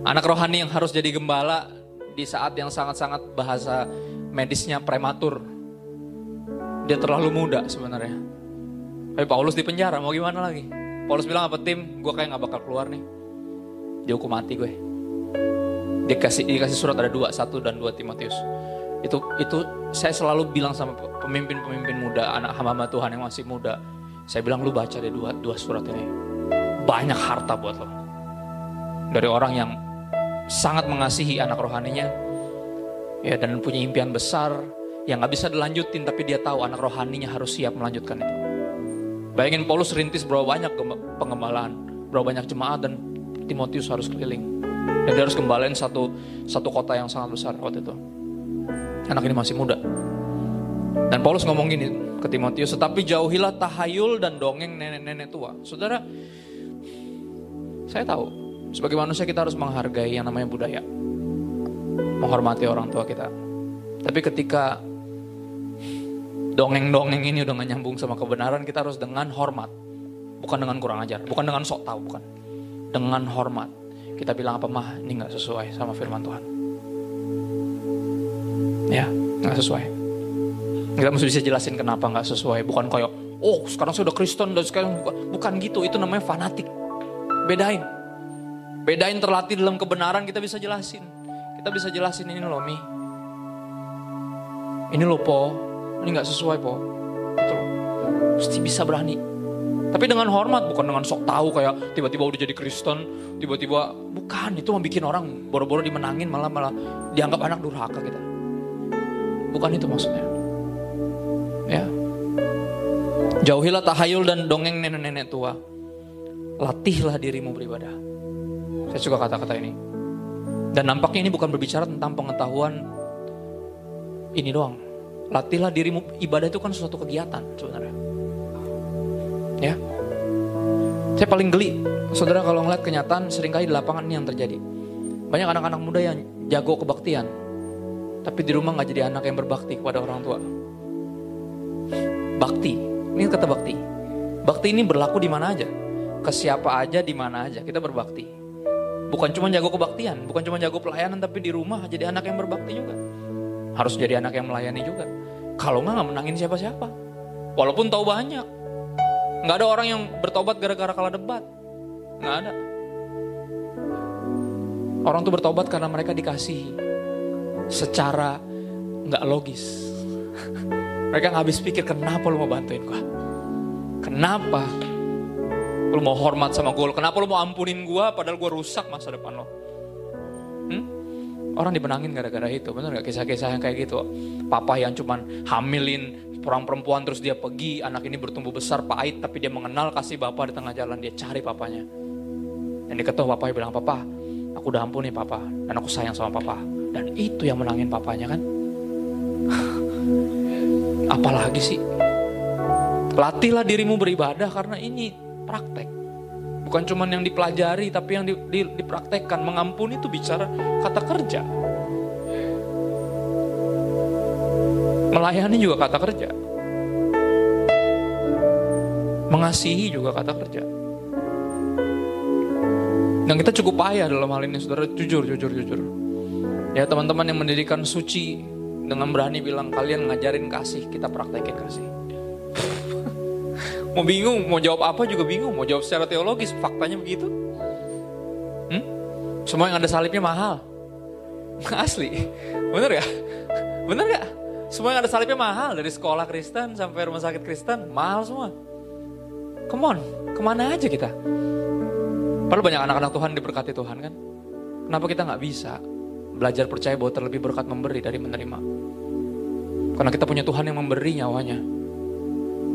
Anak rohani yang harus jadi gembala di saat yang sangat-sangat bahasa medisnya prematur. Dia terlalu muda sebenarnya tapi Paulus di penjara, mau gimana lagi? Paulus bilang apa tim? Gue kayak gak bakal keluar nih. Dihukum mati gue. Dia kasih, dikasih surat ada dua, satu dan dua Timotius. Itu itu saya selalu bilang sama pemimpin-pemimpin muda, anak hamba Tuhan yang masih muda. Saya bilang lu baca deh dua, dua surat ini. Banyak harta buat lo. Dari orang yang sangat mengasihi anak rohaninya. Ya dan punya impian besar yang gak bisa dilanjutin tapi dia tahu anak rohaninya harus siap melanjutkan itu. Bayangin Paulus rintis berapa banyak pengembalaan, berapa banyak jemaat dan Timotius harus keliling. Dan dia harus kembaliin satu satu kota yang sangat besar waktu itu. Anak ini masih muda. Dan Paulus ngomong gini ke Timotius, tetapi jauhilah tahayul dan dongeng nenek-nenek tua. Saudara, saya tahu sebagai manusia kita harus menghargai yang namanya budaya. Menghormati orang tua kita. Tapi ketika dongeng-dongeng ini udah gak nyambung sama kebenaran, kita harus dengan hormat. Bukan dengan kurang ajar, bukan dengan sok tahu, bukan. Dengan hormat. Kita bilang apa mah, ini gak sesuai sama firman Tuhan. Ya, gak sesuai. Kita mesti bisa jelasin kenapa gak sesuai. Bukan kayak, oh sekarang saya udah Kristen dan sekarang bukan, bukan gitu. Itu namanya fanatik. Bedain. Bedain terlatih dalam kebenaran kita bisa jelasin. Kita bisa jelasin ini loh Mi. Ini loh Po, ini nggak sesuai po. Gitu loh mesti bisa berani. Tapi dengan hormat bukan dengan sok tahu kayak tiba-tiba udah jadi Kristen tiba-tiba bukan. Itu membuat orang boro-boro dimenangin malah malah dianggap anak durhaka kita. Bukan itu maksudnya. Ya. Jauhilah tahayul dan dongeng nenek-nenek tua. Latihlah dirimu beribadah. Saya suka kata-kata ini. Dan nampaknya ini bukan berbicara tentang pengetahuan ini doang Latihlah dirimu, ibadah itu kan sesuatu kegiatan sebenarnya. Ya. Saya paling geli, saudara kalau ngeliat kenyataan sering kali di lapangan ini yang terjadi. Banyak anak-anak muda yang jago kebaktian, tapi di rumah nggak jadi anak yang berbakti kepada orang tua. Bakti, ini kata bakti. Bakti ini berlaku di mana aja, ke siapa aja, di mana aja kita berbakti. Bukan cuma jago kebaktian, bukan cuma jago pelayanan, tapi di rumah jadi anak yang berbakti juga harus jadi anak yang melayani juga. Kalau nggak nggak menangin siapa-siapa. Walaupun tahu banyak. Nggak ada orang yang bertobat gara-gara kalah debat. Nggak ada. Orang tuh bertobat karena mereka dikasih secara nggak logis. mereka nggak habis pikir kenapa lu mau bantuin gua. Kenapa? Lu mau hormat sama gue, kenapa lu mau ampunin gue padahal gue rusak masa depan lo? Orang dibenangin gara-gara itu, bener gak kisah-kisah yang kayak gitu? Papa yang cuman hamilin orang perempuan terus dia pergi, anak ini bertumbuh besar pahit tapi dia mengenal kasih bapak di tengah jalan, dia cari papanya. Dan diketuk papanya bilang, papa aku udah ampuni papa dan aku sayang sama papa. Dan itu yang menangin papanya kan? Apalagi sih? Latihlah dirimu beribadah karena ini praktek. Bukan cuma yang dipelajari tapi yang di, di, dipraktekkan. Mengampuni itu bicara kata kerja. Melayani juga kata kerja. Mengasihi juga kata kerja. Dan kita cukup payah dalam hal ini, saudara. Jujur, jujur, jujur. Ya teman-teman yang mendirikan suci dengan berani bilang kalian ngajarin kasih, kita praktekin kasih. Mau bingung, mau jawab apa juga bingung, mau jawab secara teologis, faktanya begitu. Hmm? Semua yang ada salibnya mahal. Asli, bener ya? Bener gak? Semua yang ada salibnya mahal, dari sekolah Kristen sampai rumah sakit Kristen, mahal semua. Come on, ke mana aja kita? Padahal banyak anak-anak Tuhan diberkati Tuhan kan? Kenapa kita nggak bisa belajar percaya bahwa terlebih berkat memberi dari menerima? Karena kita punya Tuhan yang memberi nyawanya.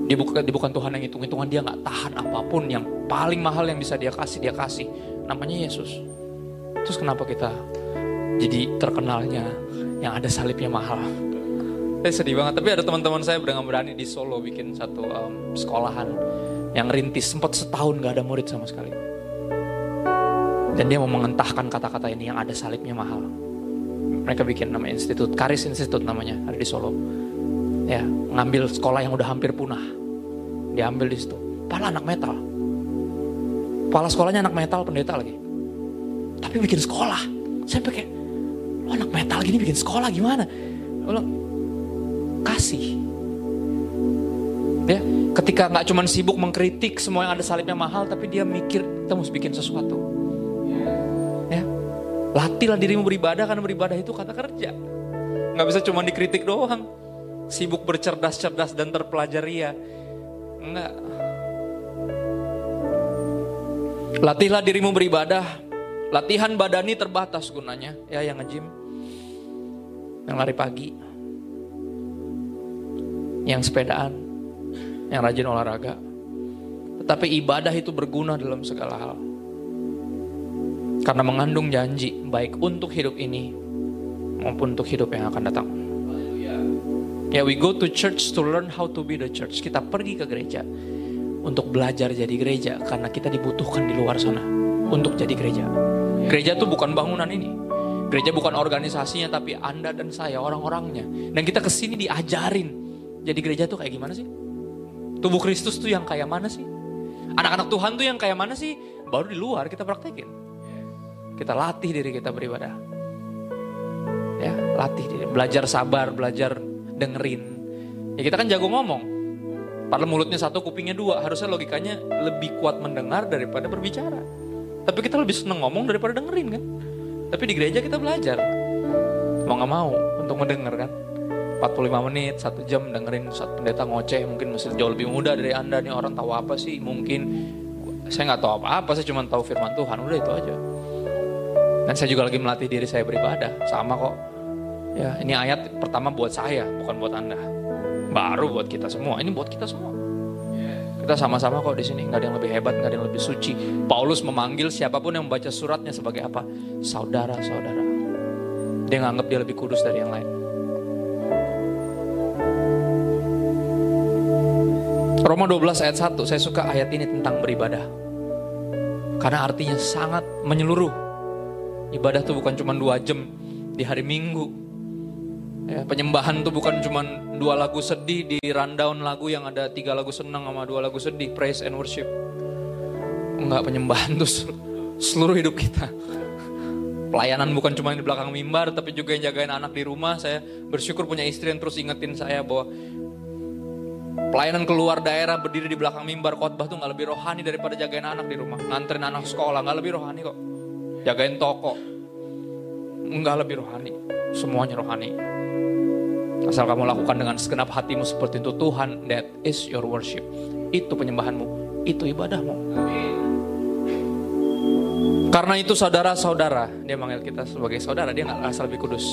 Dia bukan, dia bukan Tuhan yang hitung-hitungan, dia nggak tahan apa pun yang paling mahal yang bisa dia kasih, dia kasih. Namanya Yesus. Terus kenapa kita jadi terkenalnya yang ada salibnya mahal? Saya sedih banget, tapi ada teman-teman saya dengan berani di Solo bikin satu um, sekolahan yang rintis, sempat setahun gak ada murid sama sekali. Dan dia mau mengentahkan kata-kata ini yang ada salibnya mahal. Mereka bikin nama institut, Karis Institute namanya, ada di Solo. Ya, ngambil sekolah yang udah hampir punah. Diambil di situ. Pala anak metal. Pala sekolahnya anak metal, pendeta lagi. Tapi bikin sekolah. Saya pakai, lo anak metal gini bikin sekolah gimana? Lo kasih. Ya, ketika nggak cuma sibuk mengkritik semua yang ada salibnya mahal, tapi dia mikir kita mesti bikin sesuatu. Latihlah dirimu beribadah karena beribadah itu kata kerja. Nggak bisa cuma dikritik doang. Sibuk bercerdas-cerdas dan terpelajari ya. Enggak. Latihlah dirimu beribadah. Latihan badani terbatas gunanya. Ya yang ngejim. Yang lari pagi. Yang sepedaan. Yang rajin olahraga. Tetapi ibadah itu berguna dalam segala hal. Karena mengandung janji baik untuk hidup ini maupun untuk hidup yang akan datang. Ya, we go to church to learn how to be the church. Kita pergi ke gereja untuk belajar jadi gereja karena kita dibutuhkan di luar sana untuk jadi gereja. Gereja itu bukan bangunan ini. Gereja bukan organisasinya tapi Anda dan saya orang-orangnya. Dan kita ke sini diajarin. Jadi gereja tuh kayak gimana sih? Tubuh Kristus tuh yang kayak mana sih? Anak-anak Tuhan tuh yang kayak mana sih? Baru di luar kita praktekin. Kita latih diri kita beribadah. Ya, latih diri, belajar sabar, belajar dengerin. Ya kita kan jago ngomong. Padahal mulutnya satu, kupingnya dua. Harusnya logikanya lebih kuat mendengar daripada berbicara. Tapi kita lebih seneng ngomong daripada dengerin kan. Tapi di gereja kita belajar. Mau gak mau untuk mendengar kan. 45 menit, satu jam dengerin satu pendeta ngoceh. Mungkin masih jauh lebih muda dari Anda nih orang tahu apa sih. Mungkin saya nggak tahu apa-apa, saya cuma tahu firman Tuhan. Udah itu aja. Dan saya juga lagi melatih diri saya beribadah. Sama kok. Ya, ini ayat pertama buat saya, bukan buat Anda. Baru buat kita semua. Ini buat kita semua. Kita sama-sama kok di sini. Nggak ada yang lebih hebat, nggak ada yang lebih suci. Paulus memanggil siapa pun yang membaca suratnya sebagai apa? Saudara-saudara. Dia nganggap dia lebih kudus dari yang lain. Roma 12 ayat 1, saya suka ayat ini tentang beribadah. Karena artinya sangat menyeluruh Ibadah tuh bukan cuma dua jam di hari Minggu. Ya, penyembahan tuh bukan cuma dua lagu sedih di rundown lagu yang ada tiga lagu senang sama dua lagu sedih, praise and worship. Enggak, penyembahan tuh seluruh hidup kita. Pelayanan bukan cuma di belakang mimbar, tapi juga yang jagain anak di rumah. Saya bersyukur punya istri yang terus ingetin saya bahwa pelayanan keluar daerah berdiri di belakang mimbar khotbah tuh nggak lebih rohani daripada jagain anak di rumah. Nganterin anak sekolah nggak lebih rohani kok jagain toko. Enggak lebih rohani, semuanya rohani. Asal kamu lakukan dengan segenap hatimu seperti itu Tuhan, that is your worship. Itu penyembahanmu, itu ibadahmu. Karena itu saudara-saudara, dia manggil kita sebagai saudara, dia nggak asal lebih kudus.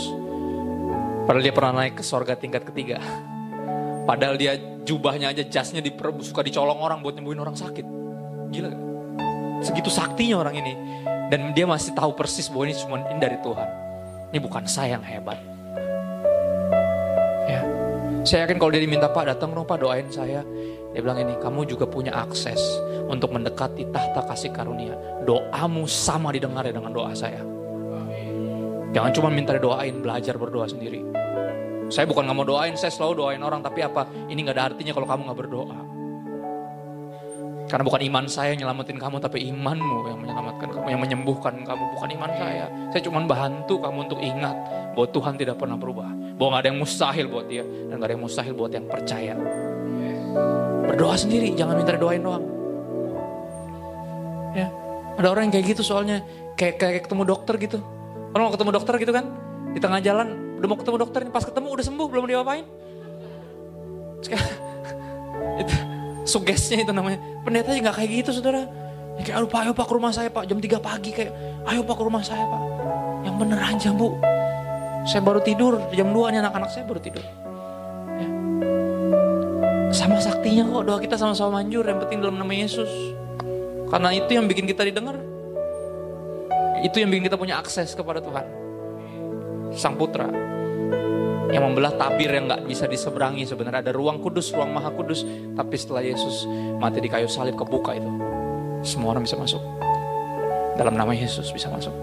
Padahal dia pernah naik ke sorga tingkat ketiga. Padahal dia jubahnya aja, jasnya di, suka dicolong orang buat nyembuhin orang sakit. Gila? Segitu saktinya orang ini. Dan dia masih tahu persis bahwa ini cuma ini dari Tuhan. Ini bukan saya yang hebat. Ya. Saya yakin kalau dia diminta Pak datang dong Pak doain saya. Dia bilang ini, kamu juga punya akses untuk mendekati tahta kasih karunia. Doamu sama didengar ya dengan doa saya. Jangan cuma minta doain, belajar berdoa sendiri. Saya bukan nggak mau doain, saya selalu doain orang. Tapi apa? Ini nggak ada artinya kalau kamu nggak berdoa. Karena bukan iman saya yang nyelamatin kamu, tapi imanmu yang menyelamatkan kamu, yang menyembuhkan kamu, bukan iman saya. Saya cuma bantu kamu untuk ingat bahwa Tuhan tidak pernah berubah. Bahwa gak ada yang mustahil buat dia, dan gak ada yang mustahil buat yang percaya. Berdoa sendiri, jangan minta doain doang. Ya, ada orang yang kayak gitu soalnya, kayak kayak ketemu dokter gitu. Orang mau ketemu dokter gitu kan, di tengah jalan udah mau ketemu dokter, pas ketemu udah sembuh belum diapain. itu sugesnya itu namanya. Pendeta aja nggak kayak gitu saudara. Ya, kayak aduh pak ayo pak ke rumah saya pak jam 3 pagi kayak ayo pak ke rumah saya pak. Yang bener aja bu. Saya baru tidur jam 2 nih anak-anak saya baru tidur. Ya. Sama saktinya kok doa kita sama-sama manjur yang penting dalam nama Yesus. Karena itu yang bikin kita didengar. Itu yang bikin kita punya akses kepada Tuhan. Sang Putra yang membelah tabir yang nggak bisa diseberangi sebenarnya ada ruang kudus, ruang maha kudus. Tapi setelah Yesus mati di kayu salib kebuka itu, semua orang bisa masuk. Dalam nama Yesus bisa masuk.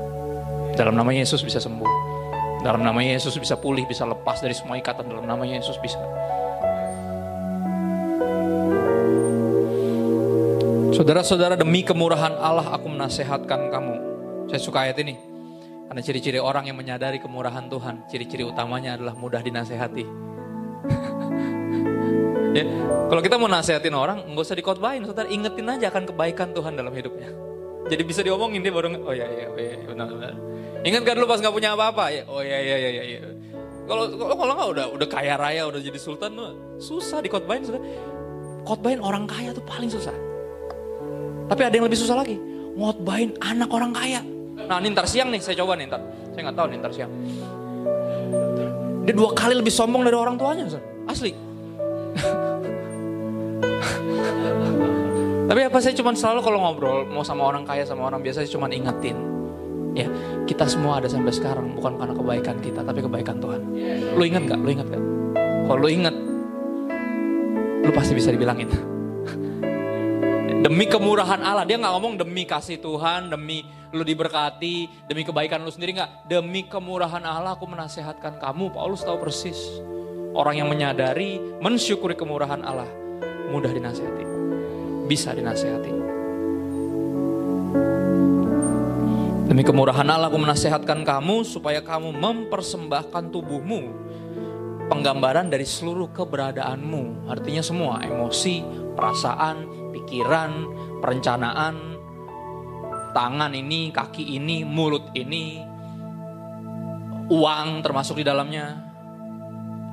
Dalam nama Yesus bisa sembuh. Dalam nama Yesus bisa pulih, bisa lepas dari semua ikatan. Dalam nama Yesus bisa. Saudara-saudara demi kemurahan Allah aku menasehatkan kamu. Saya suka ayat ini. Karena ciri-ciri orang yang menyadari kemurahan Tuhan, ciri-ciri utamanya adalah mudah dinasehati. ya, kalau kita mau nasehatin orang, nggak usah dikotbahin, saudara ingetin aja akan kebaikan Tuhan dalam hidupnya. Jadi bisa diomongin dia baru, oh ya ya, ya, benar benar. Ingat kan lu pas nggak punya apa-apa ya, oh ya ya ya ya. ya. Kalau kalau kalau nggak udah udah kaya raya udah jadi sultan tuh susah dikotbahin saudara. Kotbahin orang kaya tuh paling susah. Tapi ada yang lebih susah lagi, ngotbahin anak orang kaya. Nah ini ntar siang nih, saya coba nih ntar. Saya nggak tahu nih ntar siang. Dia dua kali lebih sombong dari orang tuanya, asli. Tapi apa saya cuma selalu kalau ngobrol mau sama orang kaya sama orang biasa saya cuma ingetin. Ya, kita semua ada sampai sekarang bukan karena kebaikan kita, tapi kebaikan Tuhan. Lu ingat gak? Lu ingat gak? Kalau lu ingat, lu pasti bisa dibilangin. Demi kemurahan Allah, dia nggak ngomong demi kasih Tuhan, demi lu diberkati, demi kebaikan lu sendiri nggak. Demi kemurahan Allah aku menasehatkan kamu. Paulus tahu persis. Orang yang menyadari, mensyukuri kemurahan Allah, mudah dinasehati. Bisa dinasehati. Demi kemurahan Allah aku menasehatkan kamu supaya kamu mempersembahkan tubuhmu. Penggambaran dari seluruh keberadaanmu. Artinya semua, emosi, perasaan, pikiran, perencanaan, tangan ini, kaki ini, mulut ini, uang termasuk di dalamnya.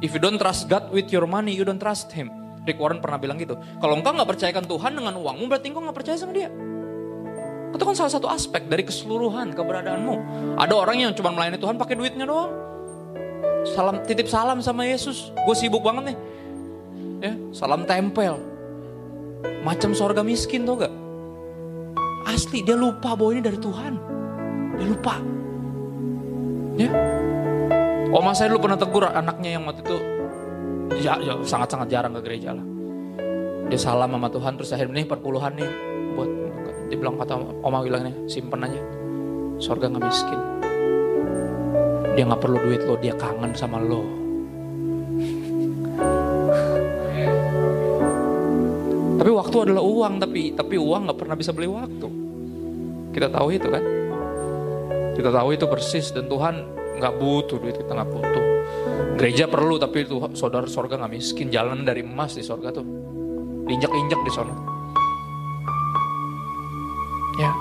If you don't trust God with your money, you don't trust Him. Rick Warren pernah bilang gitu. Kalau engkau nggak percayakan Tuhan dengan uangmu, berarti engkau nggak percaya sama Dia. Itu kan salah satu aspek dari keseluruhan keberadaanmu. Ada orang yang cuma melayani Tuhan pakai duitnya doang. Salam titip salam sama Yesus. Gue sibuk banget nih. Ya, salam tempel. Macam sorga miskin tau gak? Asli dia lupa bahwa ini dari Tuhan. Dia lupa. Ya. Oma saya dulu pernah tegur anaknya yang waktu itu ya, ya sangat-sangat jarang ke gereja lah. Dia salam sama Tuhan terus akhirnya nih perpuluhan nih buat dibilang kata Oma bilangnya simpen aja. Sorga nggak miskin. Dia nggak perlu duit lo, dia kangen sama lo. Tapi waktu adalah uang, tapi tapi uang nggak pernah bisa beli waktu. Kita tahu itu kan? Kita tahu itu persis dan Tuhan nggak butuh duit kita nggak butuh. Gereja perlu tapi itu saudara sorga nggak miskin jalan dari emas di sorga tuh, injak injak di sana. Ya.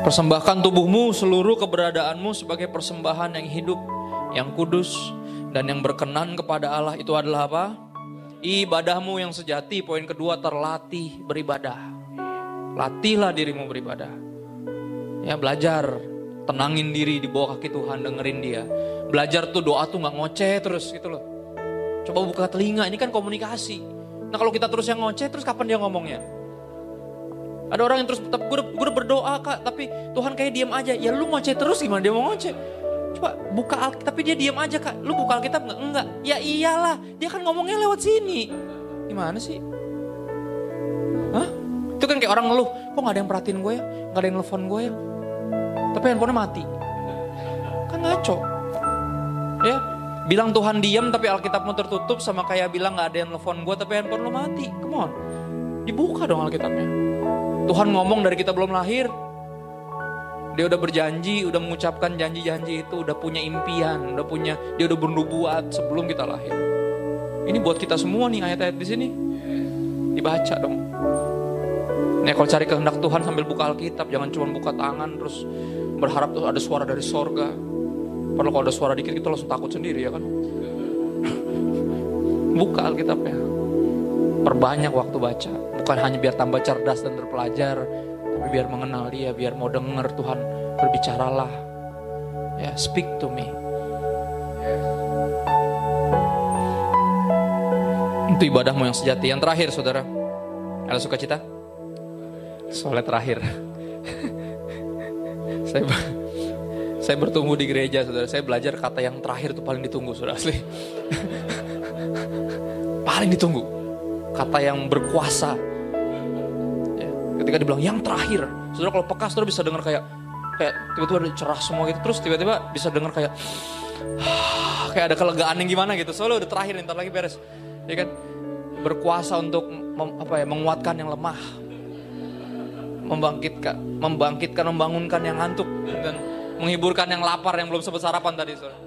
Persembahkan tubuhmu seluruh keberadaanmu sebagai persembahan yang hidup, yang kudus dan yang berkenan kepada Allah itu adalah apa? Ibadahmu yang sejati. Poin kedua terlatih beribadah. Latihlah dirimu beribadah. Ya belajar tenangin diri di bawah kaki Tuhan, dengerin dia. Belajar tuh doa tuh nggak ngoceh terus gitu loh. Coba buka telinga, ini kan komunikasi. Nah kalau kita terus yang ngoceh, terus kapan dia ngomongnya? Ada orang yang terus gue, udah berdoa kak, tapi Tuhan kayak diam aja. Ya lu ngoceh terus gimana dia mau ngoceh? Coba buka Alkitab, tapi dia diam aja kak. Lu buka Alkitab nggak? Enggak. Ya iyalah, dia kan ngomongnya lewat sini. Gimana sih? Hah? Itu kan kayak orang ngeluh, kok gak ada yang perhatiin gue ya? Gak ada yang nelfon gue ya? Tapi handphonenya mati. Kan ngaco. Ya, bilang Tuhan diam tapi Alkitabmu tertutup sama kayak bilang gak ada yang nelfon gue tapi handphone lo mati. Come on. Dibuka dong Alkitabnya. Tuhan ngomong dari kita belum lahir. Dia udah berjanji, udah mengucapkan janji-janji itu, udah punya impian, udah punya, dia udah bernubuat sebelum kita lahir. Ini buat kita semua nih ayat-ayat di sini. Dibaca dong. Nih kalau cari kehendak Tuhan sambil buka Alkitab, jangan cuma buka tangan terus berharap tuh ada suara dari sorga. Padahal kalau ada suara dikit kita langsung takut sendiri ya kan. buka Alkitabnya. Perbanyak waktu baca. Bukan hanya biar tambah cerdas dan terpelajar, tapi biar mengenal dia, biar mau denger Tuhan berbicaralah. Ya, speak to me. Itu ibadahmu yang sejati. Yang terakhir, saudara. Ada sukacita? Soalnya terakhir. saya saya bertumbuh di gereja, saudara. Saya belajar kata yang terakhir itu paling ditunggu, saudara asli. paling ditunggu. Kata yang berkuasa. Ya, ketika dibilang yang terakhir, saudara kalau peka, saudara bisa dengar kayak kayak tiba-tiba ada cerah semua gitu. Terus tiba-tiba bisa dengar kayak kayak ada kelegaan yang gimana gitu. Soalnya udah terakhir, ntar lagi beres. Ya kan? Berkuasa untuk mem, apa ya, menguatkan yang lemah, membangkitkan, membangkitkan, membangunkan yang ngantuk dan menghiburkan yang lapar yang belum sempat sarapan tadi, saudara.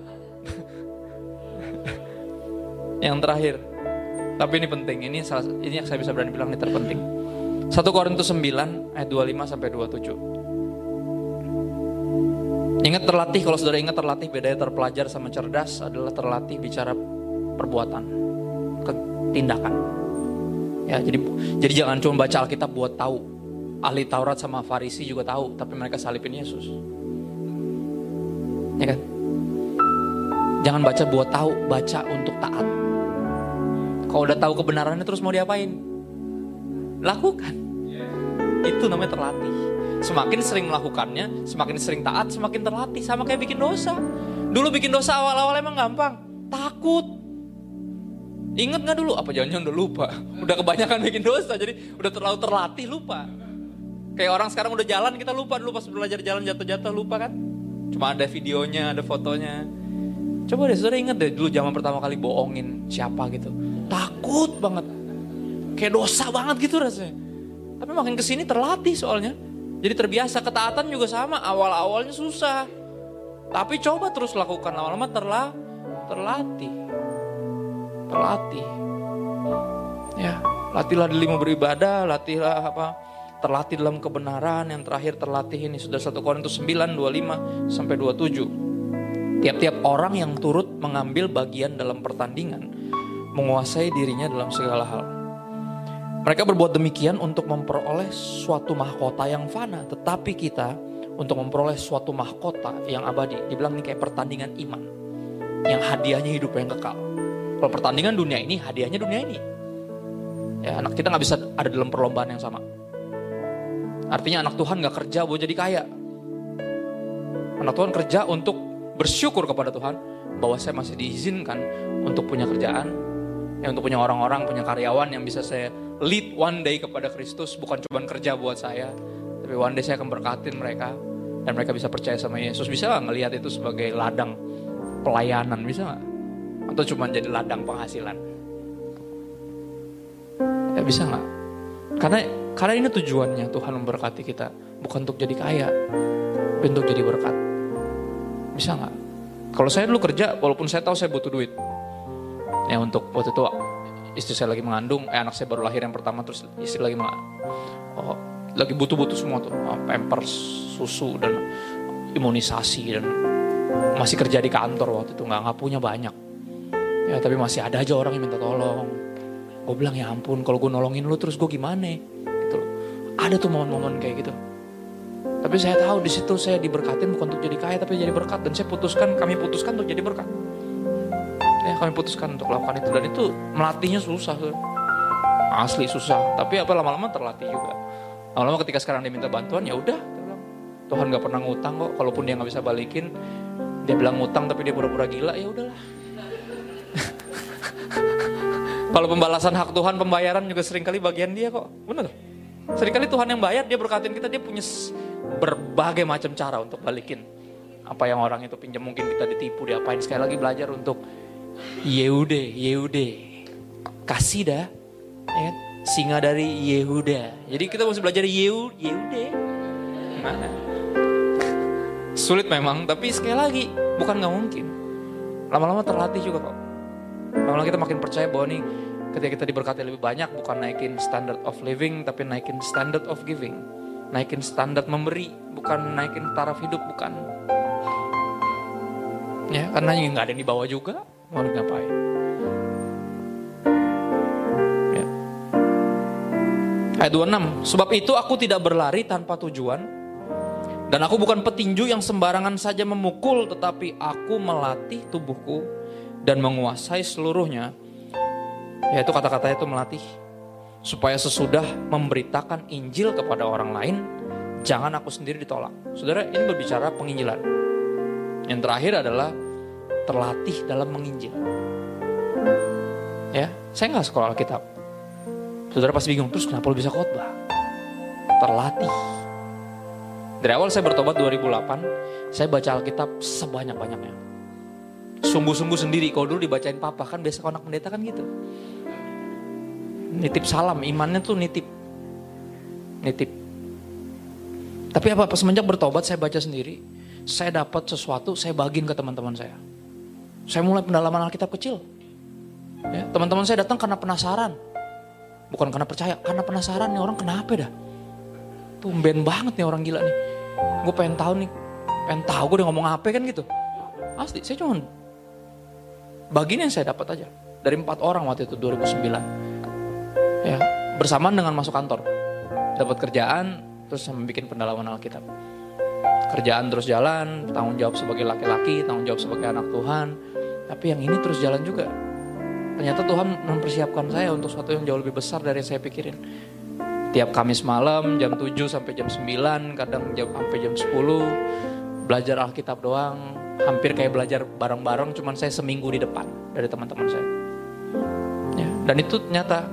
yang terakhir, tapi ini penting, ini salah, ini yang saya bisa berani bilang ini terpenting. 1 Korintus 9 ayat 25 sampai 27. Ingat terlatih, kalau saudara ingat terlatih bedanya terpelajar sama cerdas adalah terlatih bicara perbuatan, tindakan. Ya, jadi jadi jangan cuma baca Alkitab buat tahu. Ahli Taurat sama Farisi juga tahu, tapi mereka salipin Yesus. Ya kan? Jangan baca buat tahu, baca untuk taat. Kalau udah tahu kebenarannya terus mau diapain? Lakukan. Itu namanya terlatih. Semakin sering melakukannya, semakin sering taat, semakin terlatih. Sama kayak bikin dosa. Dulu bikin dosa awal-awal emang gampang. Takut. Ingat gak dulu? Apa jangan-jangan udah lupa? Udah kebanyakan bikin dosa, jadi udah terlalu terlatih lupa. Kayak orang sekarang udah jalan, kita lupa dulu pas belajar jalan jatuh-jatuh lupa kan? Cuma ada videonya, ada fotonya. Coba deh, saudara ingat deh dulu zaman pertama kali bohongin siapa gitu. Takut banget. Kayak dosa banget gitu rasanya. Tapi makin ke sini terlatih soalnya. Jadi terbiasa, ketaatan juga sama. Awal-awalnya susah. Tapi coba terus lakukan lama-lama terla terlatih terlatih. Ya, latihlah dirimu beribadah, latihlah apa? Terlatih dalam kebenaran, yang terakhir terlatih ini sudah 1 Korintus 9 25 sampai 27. Tiap-tiap orang yang turut mengambil bagian dalam pertandingan menguasai dirinya dalam segala hal. Mereka berbuat demikian untuk memperoleh suatu mahkota yang fana, tetapi kita untuk memperoleh suatu mahkota yang abadi. Dibilang ini kayak pertandingan iman yang hadiahnya hidup yang kekal. Kalau pertandingan dunia ini, hadiahnya dunia ini. Ya, anak kita nggak bisa ada dalam perlombaan yang sama. Artinya anak Tuhan nggak kerja buat jadi kaya. Anak Tuhan kerja untuk bersyukur kepada Tuhan bahwa saya masih diizinkan untuk punya kerjaan, ya untuk punya orang-orang, punya karyawan yang bisa saya lead one day kepada Kristus, bukan cuma kerja buat saya, tapi one day saya akan berkatin mereka dan mereka bisa percaya sama Yesus. Bisa nggak ngelihat itu sebagai ladang pelayanan? Bisa nggak? Atau cuma jadi ladang penghasilan? Ya bisa nggak? Karena karena ini tujuannya Tuhan memberkati kita, bukan untuk jadi kaya, tapi untuk jadi berkat. Bisa nggak? Kalau saya dulu kerja, walaupun saya tahu saya butuh duit, ya untuk waktu itu istri saya lagi mengandung, eh anak saya baru lahir yang pertama, terus istri lagi mengandung, oh, lagi butuh-butuh semua tuh, oh, pampers, susu dan imunisasi dan masih kerja di kantor waktu itu nggak nggak punya banyak, ya tapi masih ada aja orang yang minta tolong, Gue bilang ya ampun kalau gue nolongin lu terus gue gimana. Ada tuh momen-momen kayak gitu. Tapi saya tahu di situ saya diberkatin bukan untuk jadi kaya tapi jadi berkat dan saya putuskan kami putuskan untuk jadi berkat. Ya kami putuskan untuk lakukan itu dan itu melatihnya susah. Asli susah. Tapi apa lama-lama terlatih juga. Lama-lama ketika sekarang dia minta bantuan ya udah. Tuhan gak pernah ngutang kok. Kalaupun dia nggak bisa balikin, dia bilang ngutang tapi dia pura-pura gila ya udahlah. Kalau pembalasan hak Tuhan, pembayaran juga sering kali bagian dia kok. Benar. Seringkali Tuhan yang bayar, dia berkatin kita, dia punya berbagai macam cara untuk balikin. Apa yang orang itu pinjam mungkin kita ditipu, diapain. Sekali lagi belajar untuk Yehude, Yehude. Kasih dah. Ya, singa dari Yehuda. Jadi kita mesti belajar Yehu, Yehude. Gimana? Sulit memang, tapi sekali lagi bukan nggak mungkin. Lama-lama terlatih juga kok. Lama-lama kita makin percaya bahwa nih ketika kita diberkati lebih banyak bukan naikin standard of living tapi naikin standard of giving. Naikin standar memberi bukan naikin taraf hidup bukan. Ya karena nggak ada yang dibawa juga mau ngapain. Ya. Ayat 26, sebab itu aku tidak berlari tanpa tujuan dan aku bukan petinju yang sembarangan saja memukul tetapi aku melatih tubuhku dan menguasai seluruhnya. Yaitu kata-kata itu melatih. Supaya sesudah memberitakan Injil kepada orang lain, jangan aku sendiri ditolak. Saudara, ini berbicara penginjilan. Yang terakhir adalah terlatih dalam menginjil. Ya, saya nggak sekolah Alkitab. Saudara pasti bingung, terus kenapa lu bisa khotbah? Terlatih. Dari awal saya bertobat 2008, saya baca Alkitab sebanyak-banyaknya sungguh-sungguh sendiri. Kalau dulu dibacain papa kan biasa anak pendeta kan gitu. Nitip salam, imannya tuh nitip. Nitip. Tapi apa, pas semenjak bertobat saya baca sendiri, saya dapat sesuatu, saya bagiin ke teman-teman saya. Saya mulai pendalaman Alkitab kecil. Ya, teman-teman saya datang karena penasaran. Bukan karena percaya, karena penasaran nih orang kenapa dah. Tumben banget nih orang gila nih. Gue pengen tahu nih, pengen tahu gue udah ngomong apa kan gitu. Asli, saya cuma bagian yang saya dapat aja. Dari empat orang waktu itu 2009 ya bersamaan dengan masuk kantor. Dapat kerjaan terus membuat pendalaman Alkitab. Kerjaan terus jalan tanggung jawab sebagai laki-laki tanggung jawab sebagai anak Tuhan. Tapi yang ini terus jalan juga. Ternyata Tuhan mempersiapkan saya untuk sesuatu yang jauh lebih besar dari yang saya pikirin. Tiap Kamis malam jam 7 sampai jam 9 kadang jam sampai jam 10 belajar Alkitab doang hampir kayak belajar bareng-bareng, cuman saya seminggu di depan dari teman-teman saya. Ya, dan itu ternyata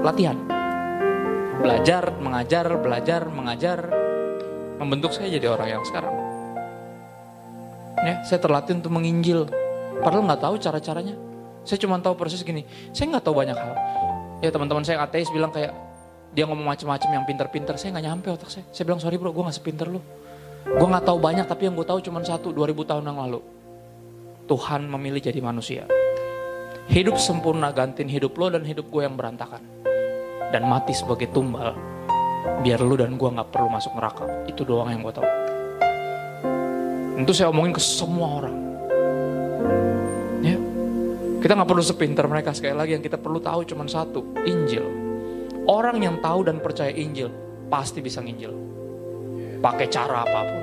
latihan. Belajar, mengajar, belajar, mengajar, membentuk saya jadi orang yang sekarang. Ya, saya terlatih untuk menginjil. Padahal nggak tahu cara-caranya. Saya cuma tahu persis gini. Saya nggak tahu banyak hal. Ya teman-teman saya ateis bilang kayak dia ngomong macam-macam yang pinter-pinter. Saya nggak nyampe otak saya. Saya bilang sorry bro, gue nggak sepinter lu. Gue gak tahu banyak tapi yang gue tahu cuma satu 2000 tahun yang lalu. Tuhan memilih jadi manusia. Hidup sempurna gantiin hidup lo dan hidup gue yang berantakan. Dan mati sebagai tumbal. Biar lo dan gue gak perlu masuk neraka. Itu doang yang gue tahu. Itu saya omongin ke semua orang. Ya. Kita gak perlu sepinter mereka sekali lagi. Yang kita perlu tahu cuma satu. Injil. Orang yang tahu dan percaya Injil pasti bisa nginjil pakai cara apa pun.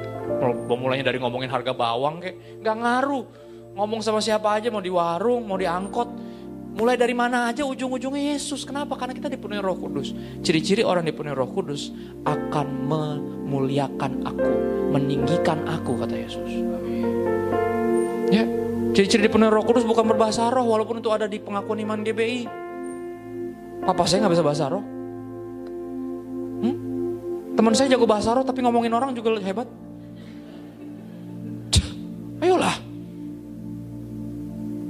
Mulainya dari ngomongin harga bawang kayak nggak ngaruh. Ngomong sama siapa aja mau di warung, mau di angkot. Mulai dari mana aja ujung-ujungnya Yesus. Kenapa? Karena kita dipenuhi roh kudus. Ciri-ciri orang dipenuhi roh kudus akan memuliakan aku, meninggikan aku kata Yesus. Ya, ciri-ciri dipenuhi roh kudus bukan berbahasa roh walaupun itu ada di pengakuan iman GBI. Papa saya nggak bisa bahasa roh. Teman saya jago bahasa roh tapi ngomongin orang juga hebat. Ayolah.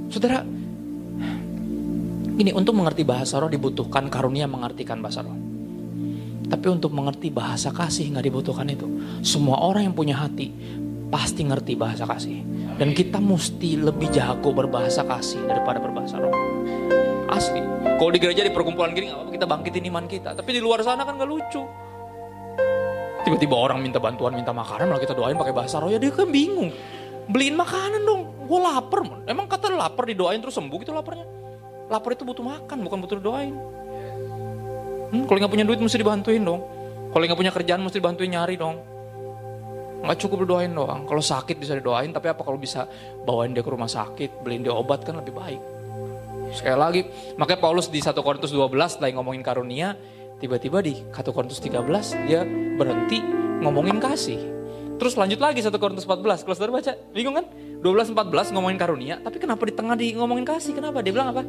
Saudara, ini untuk mengerti bahasa roh dibutuhkan karunia mengartikan bahasa roh. Tapi untuk mengerti bahasa kasih nggak dibutuhkan itu. Semua orang yang punya hati pasti ngerti bahasa kasih. Dan kita mesti lebih jago berbahasa kasih daripada berbahasa roh. Asli. Kalau di gereja di perkumpulan gini apa kita bangkitin iman kita. Tapi di luar sana kan gak lucu. Tiba-tiba orang minta bantuan, minta makanan, malah kita doain pakai bahasa roh. Ya dia kan bingung. Beliin makanan dong. Gue lapar. Emang kata lapar didoain terus sembuh gitu laparnya. lapar itu butuh makan, bukan butuh doain. Hmm, kalau nggak punya duit mesti dibantuin dong. Kalau nggak punya kerjaan mesti dibantuin nyari dong. Nggak cukup doain doang. Kalau sakit bisa didoain, tapi apa kalau bisa bawain dia ke rumah sakit, beliin dia obat kan lebih baik. Sekali lagi, makanya Paulus di 1 Korintus 12 lagi ngomongin karunia, tiba-tiba di 1 Korintus 13 dia berhenti ngomongin kasih. Terus lanjut lagi 1 Korintus 14, kalau saudara baca, bingung kan? 12 14 ngomongin karunia, tapi kenapa di tengah di ngomongin kasih? Kenapa? Dia bilang apa?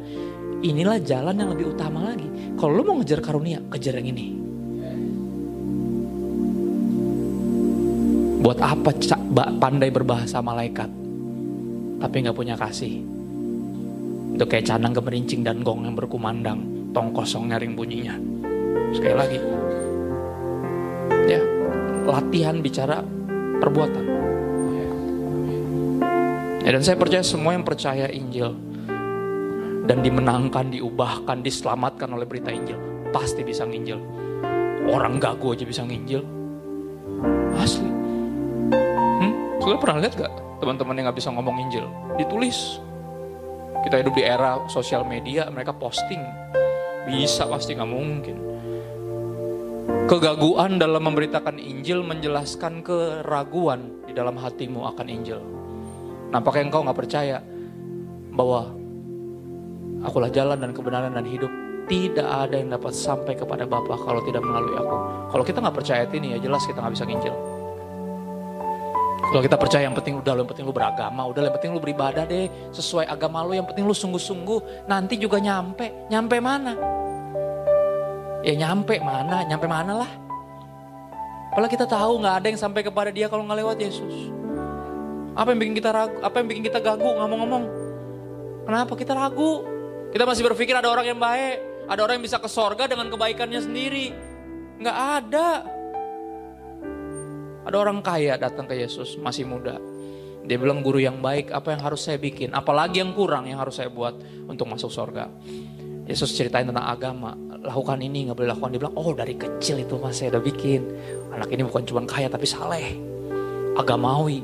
Inilah jalan yang lebih utama lagi. Kalau lu mau ngejar karunia, kejar yang ini. Buat apa pandai berbahasa malaikat, tapi nggak punya kasih? Itu kayak canang gemerincing dan gong yang berkumandang. Tong kosong nyaring bunyinya. Sekali lagi. Ya, latihan bicara perbuatan. Ya, dan saya percaya semua yang percaya Injil dan dimenangkan, diubahkan, diselamatkan oleh berita Injil pasti bisa nginjil. Orang gagu aja bisa nginjil. Asli. Hmm? Sudah pernah lihat gak teman-teman yang gak bisa ngomong Injil? Ditulis kita hidup di era sosial media, mereka posting. Bisa pasti nggak mungkin. Kegaguan dalam memberitakan Injil menjelaskan keraguan di dalam hatimu akan Injil. Nampaknya engkau nggak percaya bahwa akulah jalan dan kebenaran dan hidup. Tidak ada yang dapat sampai kepada Bapa kalau tidak melalui aku. Kalau kita nggak percaya ini ya jelas kita nggak bisa nginjil. Kalau kita percaya yang penting udah, yang penting lu beragama, udah yang penting lu beribadah deh sesuai agama lu, yang penting lu sungguh-sungguh, nanti juga nyampe. Nyampe mana? Ya nyampe mana? Nyampe mana lah? Padahal kita tahu nggak ada yang sampai kepada dia kalau nggak lewat Yesus. Apa yang bikin kita ragu? Apa yang bikin kita gagu ngomong-ngomong? Kenapa kita ragu? Kita masih berpikir ada orang yang baik, ada orang yang bisa ke sorga dengan kebaikannya sendiri. Nggak ada. Ada orang kaya datang ke Yesus, masih muda. Dia bilang guru yang baik, apa yang harus saya bikin? Apalagi yang kurang yang harus saya buat untuk masuk surga. Yesus ceritain tentang agama, lakukan ini nggak boleh lakukan. Dia bilang, oh dari kecil itu mas saya udah bikin. Anak ini bukan cuma kaya tapi saleh, agamawi.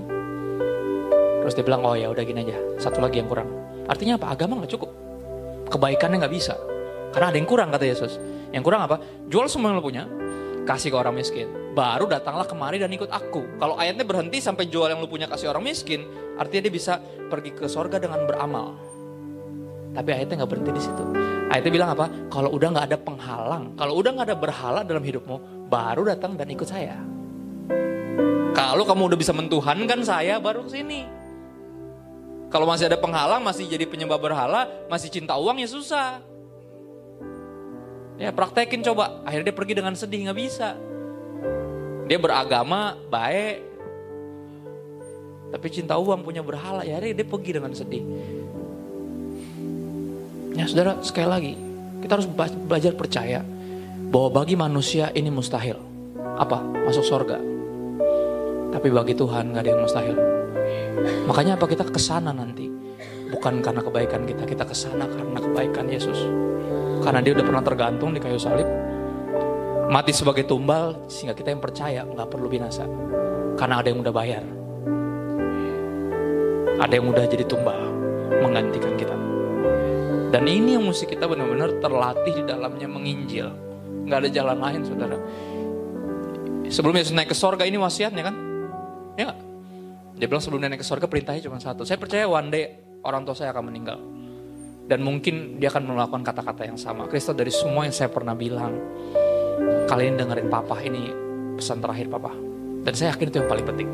Terus dia bilang, oh ya udah gini aja, satu lagi yang kurang. Artinya apa? Agama nggak cukup, kebaikannya nggak bisa. Karena ada yang kurang kata Yesus. Yang kurang apa? Jual semua yang lo punya, kasih ke orang miskin. Baru datanglah kemari dan ikut aku. Kalau ayatnya berhenti sampai jual yang lu punya kasih orang miskin, artinya dia bisa pergi ke sorga dengan beramal. Tapi ayatnya nggak berhenti di situ. Ayatnya bilang apa? Kalau udah nggak ada penghalang, kalau udah nggak ada berhala dalam hidupmu, baru datang dan ikut saya. Kalau kamu udah bisa mentuhankan saya, baru ke sini. Kalau masih ada penghalang, masih jadi penyembah berhala, masih cinta uang ya susah. Ya praktekin coba. Akhirnya dia pergi dengan sedih, nggak bisa. Dia beragama, baik. Tapi cinta uang punya berhala, ya dia pergi dengan sedih. Ya saudara, sekali lagi. Kita harus belajar percaya. Bahwa bagi manusia ini mustahil. Apa? Masuk sorga. Tapi bagi Tuhan gak ada yang mustahil. Makanya apa kita ke sana nanti. Bukan karena kebaikan kita, kita ke sana karena kebaikan Yesus. Karena dia udah pernah tergantung di kayu salib. Mati sebagai tumbal sehingga kita yang percaya nggak perlu binasa. Karena ada yang udah bayar. Ada yang udah jadi tumbal menggantikan kita. Dan ini yang mesti kita benar-benar terlatih di dalamnya menginjil. Nggak ada jalan lain saudara. Sebelum Yesus naik ke sorga ini wasiatnya kan? Ya Dia bilang sebelum naik ke sorga perintahnya cuma satu. Saya percaya one day orang tua saya akan meninggal. Dan mungkin dia akan melakukan kata-kata yang sama. Kristus dari semua yang saya pernah bilang. Kalian dengerin papa ini pesan terakhir papa. Dan saya yakin itu yang paling penting.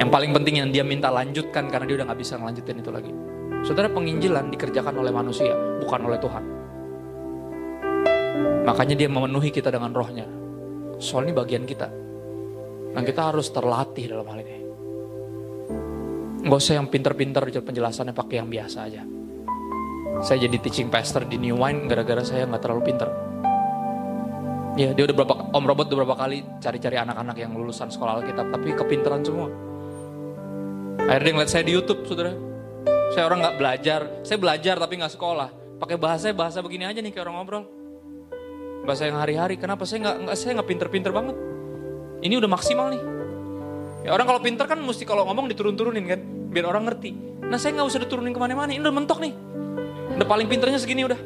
Yang paling penting yang dia minta lanjutkan karena dia udah gak bisa ngelanjutin itu lagi. Saudara penginjilan dikerjakan oleh manusia, bukan oleh Tuhan. Makanya dia memenuhi kita dengan rohnya. Soal ini bagian kita. Dan kita harus terlatih dalam hal ini. Gak usah yang pinter-pinter penjelasannya pakai yang biasa aja. Saya jadi teaching pastor di New Wine gara-gara saya nggak terlalu pinter. Ya dia udah berapa Om Robert udah berapa kali cari-cari anak-anak yang lulusan sekolah Alkitab tapi kepinteran semua. Akhirnya ngeliat saya di YouTube, saudara. Saya orang nggak belajar, saya belajar tapi nggak sekolah. Pakai bahasa bahasa begini aja nih kayak orang ngobrol. Bahasa yang hari-hari. Kenapa saya nggak nggak saya nggak pinter-pinter banget? Ini udah maksimal nih. Ya orang kalau pinter kan mesti kalau ngomong diturun-turunin kan, biar orang ngerti. Nah saya nggak usah diturunin ke mana-mana, ini udah mentok nih. Udah paling pinternya segini udah.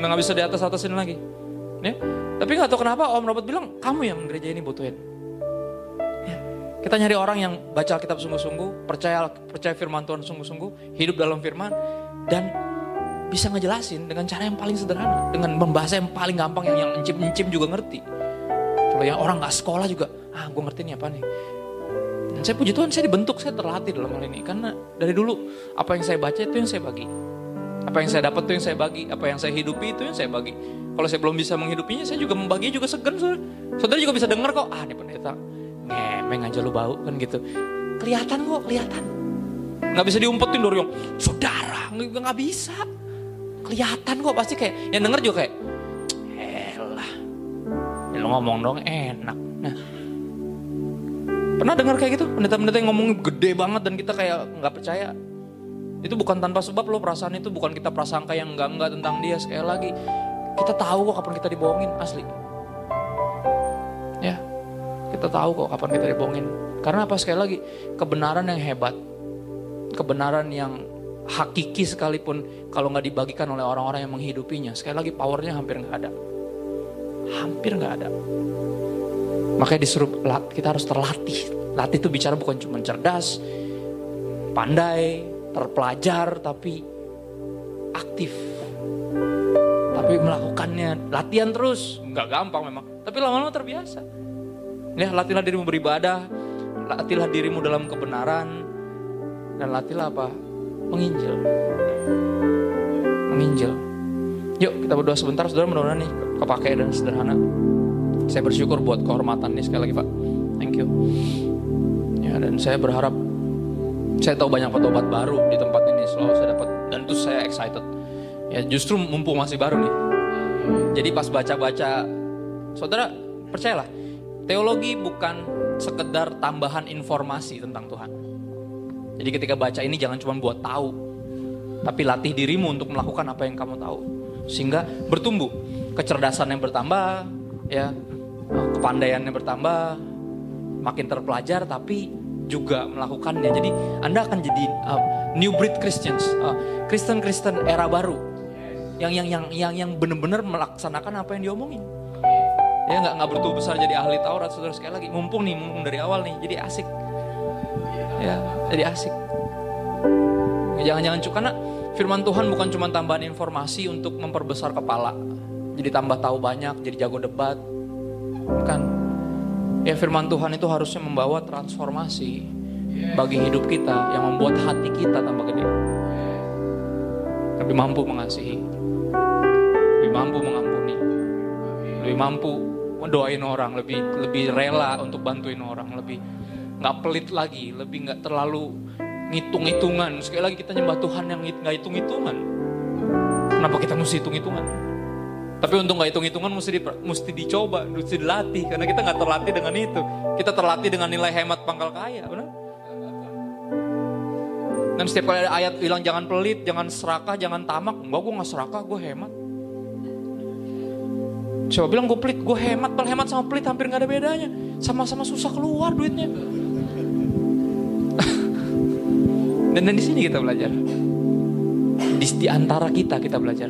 Udah gak bisa di atas atasin lagi. Ya. Tapi gak tahu kenapa Om Robert bilang, kamu yang gereja ini butuhin. Kita nyari orang yang baca Alkitab sungguh-sungguh, percaya percaya firman Tuhan sungguh-sungguh, hidup dalam firman, dan bisa ngejelasin dengan cara yang paling sederhana, dengan membahasa yang paling gampang yang yang encim-encim juga ngerti. Kalau yang orang nggak sekolah juga, ah gue ngerti nih apa nih. Dan saya puji Tuhan saya dibentuk, saya terlatih dalam hal ini. Karena dari dulu apa yang saya baca itu yang saya bagi. Apa yang saya dapat itu yang saya bagi. Apa yang saya hidupi itu yang saya bagi. Kalau saya belum bisa menghidupinya, saya juga membagi juga segan. Saudara, saudara juga bisa dengar kok, ah ini pendeta ngemeng aja lu bau kan gitu. Kelihatan kok, kelihatan. Nggak bisa diumpetin dari yang saudara, nggak bisa. Kelihatan kok pasti kayak yang denger juga kayak elah ya lo ngomong dong enak. Nah pernah dengar kayak gitu? Pendeta-pendeta yang ngomong gede banget dan kita kayak nggak percaya. Itu bukan tanpa sebab lo perasaan itu bukan kita prasangka yang enggak enggak tentang dia. Sekali lagi kita tahu kok kapan kita dibohongin asli kita tahu kok kapan kita dibohongin. Karena apa? Sekali lagi kebenaran yang hebat kebenaran yang hakiki sekalipun kalau nggak dibagikan oleh orang-orang yang menghidupinya sekali lagi powernya hampir nggak ada. Hampir nggak ada. Makanya disuruh kita harus terlatih. Latih itu bicara bukan cuma cerdas pandai terpelajar tapi aktif. Tapi melakukannya. Latihan terus. Nggak gampang memang. Tapi lama-lama terbiasa ya latihlah dirimu beribadah latihlah dirimu dalam kebenaran dan latihlah apa menginjil. Menginjil. Yuk kita berdoa sebentar, saudara mudah-mudahan nih kepake dan sederhana. Saya bersyukur buat kehormatan nih sekali lagi Pak. Thank you. Ya dan saya berharap saya tahu banyak obat baru di tempat ini selalu saya dapat dan itu saya excited. Ya justru mumpung masih baru nih. Jadi pas baca-baca, saudara percayalah, teologi bukan sekedar tambahan informasi tentang Tuhan jadi ketika baca ini jangan cuma buat tahu, tapi latih dirimu untuk melakukan apa yang kamu tahu. Sehingga bertumbuh, kecerdasan yang bertambah, ya, kepandaian yang bertambah, makin terpelajar tapi juga melakukannya. Jadi Anda akan jadi uh, new breed Christians, uh, Kristen Kristen era baru, yang yang yang yang yang benar-benar melaksanakan apa yang diomongin. Ya nggak nggak bertumbuh besar jadi ahli Taurat saudara. Sekali lagi. Mumpung nih, mumpung dari awal nih, jadi asik. Ya jadi asik. Jangan-jangan karena firman Tuhan bukan cuma tambahan informasi untuk memperbesar kepala. Jadi tambah tahu banyak jadi jago debat. Bukan ya firman Tuhan itu harusnya membawa transformasi bagi hidup kita yang membuat hati kita tambah gede. Lebih mampu mengasihi. Lebih mampu mengampuni. Lebih mampu mendoain orang lebih lebih rela untuk bantuin orang lebih nggak pelit lagi, lebih nggak terlalu ngitung-hitungan. Sekali lagi kita nyembah Tuhan yang nggak hitung-hitungan. Kenapa kita mesti hitung-hitungan? Tapi untuk nggak hitung-hitungan mesti di, mesti dicoba, mesti dilatih karena kita nggak terlatih dengan itu. Kita terlatih dengan nilai hemat pangkal kaya, benar? Dan setiap kali ada ayat bilang jangan pelit, jangan serakah, jangan tamak. Enggak, gue nggak serakah, gue hemat. Coba bilang gue pelit, gue hemat. Padahal hemat sama pelit hampir nggak ada bedanya. Sama-sama susah keluar duitnya. Dan, dan di sini kita belajar. Di, di antara kita kita belajar.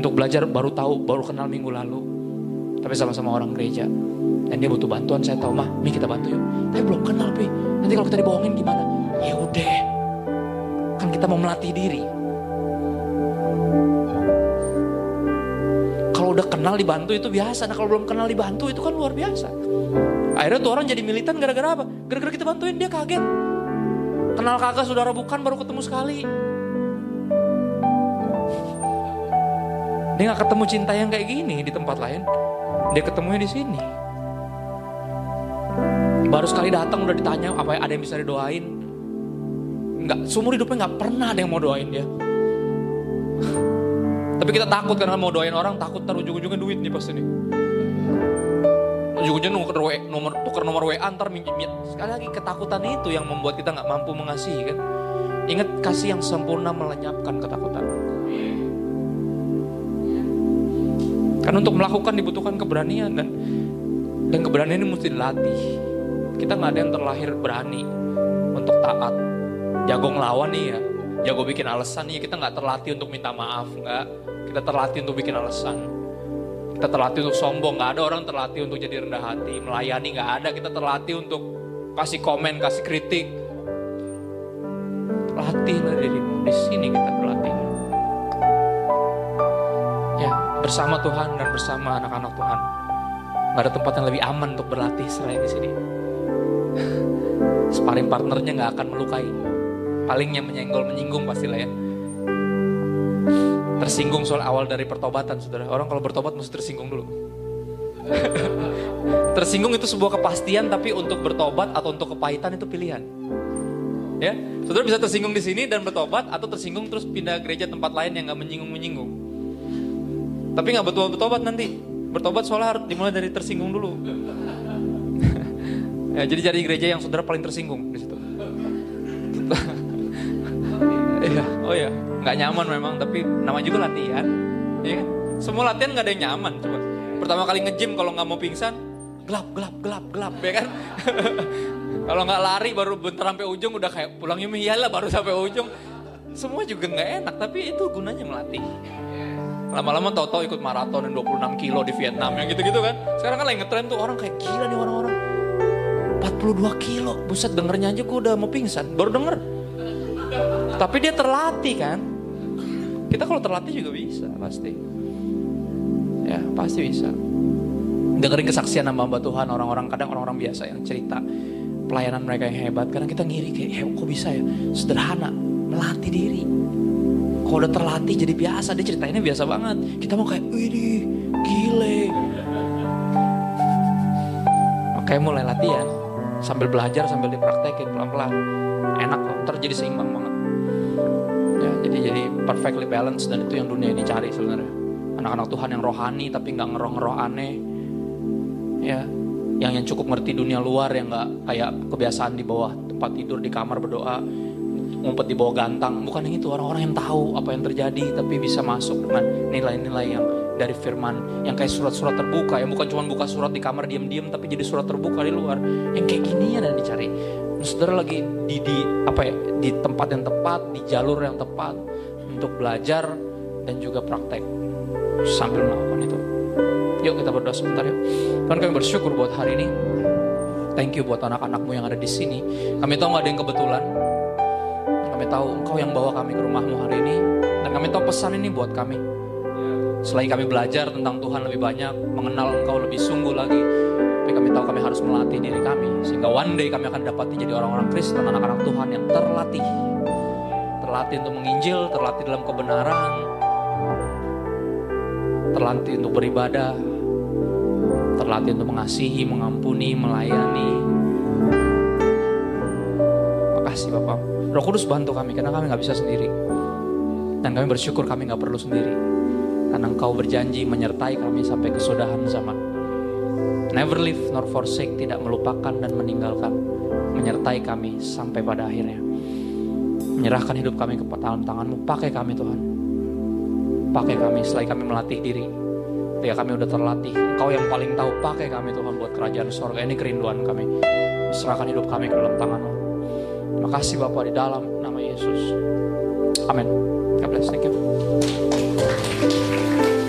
Untuk belajar baru tahu, baru kenal minggu lalu. Tapi sama-sama orang gereja. Dan dia butuh bantuan, saya tahu mah, mi kita bantu yuk. Tapi belum kenal, pi. Nanti kalau kita dibohongin gimana? Ya udah. Kan kita mau melatih diri. Udah kenal dibantu itu biasa. Nah kalau belum kenal dibantu itu kan luar biasa. Akhirnya tuh orang jadi militan gara-gara apa? Gara-gara kita bantuin dia kaget. Kenal kagak saudara bukan baru ketemu sekali. Dia gak ketemu cinta yang kayak gini di tempat lain. Dia ketemunya di sini. Baru sekali datang udah ditanya apa ada yang bisa didoain. Enggak, seumur hidupnya nggak pernah ada yang mau doain dia. Tapi kita takut karena mau doain orang, takut taruh ujung-ujungnya duit nih pasti nih ujung-ujungnya nomor nomor tukar nomor WA antar minjem sekali lagi ketakutan itu yang membuat kita nggak mampu mengasihi kan? Ingat kasih yang sempurna melenyapkan ketakutan. Kan untuk melakukan dibutuhkan keberanian dan dan keberanian ini mesti dilatih. Kita nggak ada yang terlahir berani untuk taat. Jago ngelawan nih ya jago bikin alasan ya kita nggak terlatih untuk minta maaf nggak. Kita terlatih untuk bikin alasan. Kita terlatih untuk sombong nggak ada orang terlatih untuk jadi rendah hati. Melayani nggak ada kita terlatih untuk kasih komen kasih kritik. Latihlah dirimu di sini kita berlatih ya bersama Tuhan dan bersama anak-anak Tuhan. Nggak ada tempat yang lebih aman untuk berlatih selain di sini. Sparring partnernya nggak akan melukai palingnya menyenggol menyinggung pastilah ya. Tersinggung soal awal dari pertobatan saudara. Orang kalau bertobat mesti tersinggung dulu. Tersinggung itu sebuah kepastian tapi untuk bertobat atau untuk kepahitan itu pilihan. Ya saudara bisa tersinggung di sini dan bertobat atau tersinggung terus pindah gereja tempat lain yang nggak menyinggung menyinggung tapi nggak betul bertobat nanti. Bertobat soalnya harus dimulai dari tersinggung dulu. Ya, jadi cari gereja yang saudara paling tersinggung di situ oh ya, nggak nyaman memang, tapi nama juga latihan. Iya kan? Semua latihan nggak ada yang nyaman. Coba pertama kali nge-gym kalau nggak mau pingsan, gelap, gelap, gelap, gelap, ya kan? kalau nggak lari baru bentar sampai ujung udah kayak pulang yumi iyalah baru sampai ujung. Semua juga nggak enak, tapi itu gunanya melatih. Lama-lama tau-tau ikut maraton yang 26 kilo di Vietnam yang gitu-gitu kan. Sekarang kan lagi ngetren tuh orang kayak gila nih orang-orang. 42 kilo, buset dengernya aja gue udah mau pingsan, baru denger. Tapi dia terlatih kan. Kita kalau terlatih juga bisa pasti. Ya pasti bisa. Dengerin kesaksian nama hamba Tuhan orang-orang kadang orang-orang biasa yang cerita pelayanan mereka yang hebat. Kadang kita ngiri kayak, eh, kok bisa ya? Sederhana, melatih diri. Kalau udah terlatih jadi biasa, dia ceritainnya biasa banget. Kita mau kayak, wih gile. Makanya mulai latihan, sambil belajar, sambil dipraktekin pelan-pelan. Enak kok, ntar jadi seimbang banget. Ya, jadi jadi perfectly balance dan itu yang dunia ini cari sebenarnya. Anak-anak Tuhan yang rohani tapi nggak ngeroh-ngeroh aneh. Ya, yang yang cukup ngerti dunia luar yang nggak kayak kebiasaan di bawah tempat tidur di kamar berdoa ngumpet di bawah gantang bukan yang itu orang-orang yang tahu apa yang terjadi tapi bisa masuk dengan nilai-nilai yang dari firman yang kayak surat-surat terbuka yang bukan cuma buka surat di kamar diam-diam tapi jadi surat terbuka di luar yang kayak gini ya dan dicari saudara lagi di, di apa ya di tempat yang tepat di jalur yang tepat untuk belajar dan juga praktek sambil melakukan itu. Yuk kita berdoa sebentar yuk. Tuhan kami bersyukur buat hari ini. Thank you buat anak-anakmu yang ada di sini. Kami tahu nggak ada yang kebetulan. Kami tahu engkau yang bawa kami ke rumahmu hari ini. Dan kami tahu pesan ini buat kami. Selain kami belajar tentang Tuhan lebih banyak mengenal engkau lebih sungguh lagi kami tahu kami harus melatih diri kami sehingga one day kami akan dapat jadi orang-orang Kristen anak-anak Tuhan yang terlatih. Terlatih untuk menginjil terlatih dalam kebenaran terlatih untuk beribadah terlatih untuk mengasihi mengampuni melayani. Makasih Bapak. Roh Kudus bantu kami karena kami nggak bisa sendiri. Dan kami bersyukur kami nggak perlu sendiri. Karena Engkau berjanji menyertai kami sampai kesudahan zaman Never leave nor forsake, tidak melupakan dan meninggalkan. Menyertai kami sampai pada akhirnya. Menyerahkan hidup kami ke dalam tanganmu. Pakai kami Tuhan. Pakai kami selain kami melatih diri. Ya kami udah terlatih. Engkau yang paling tahu pakai kami Tuhan buat kerajaan sorga. Ini kerinduan kami. Serahkan hidup kami ke dalam tanganmu. Terima kasih Bapak di dalam nama Yesus. Amin. God bless. Thank you.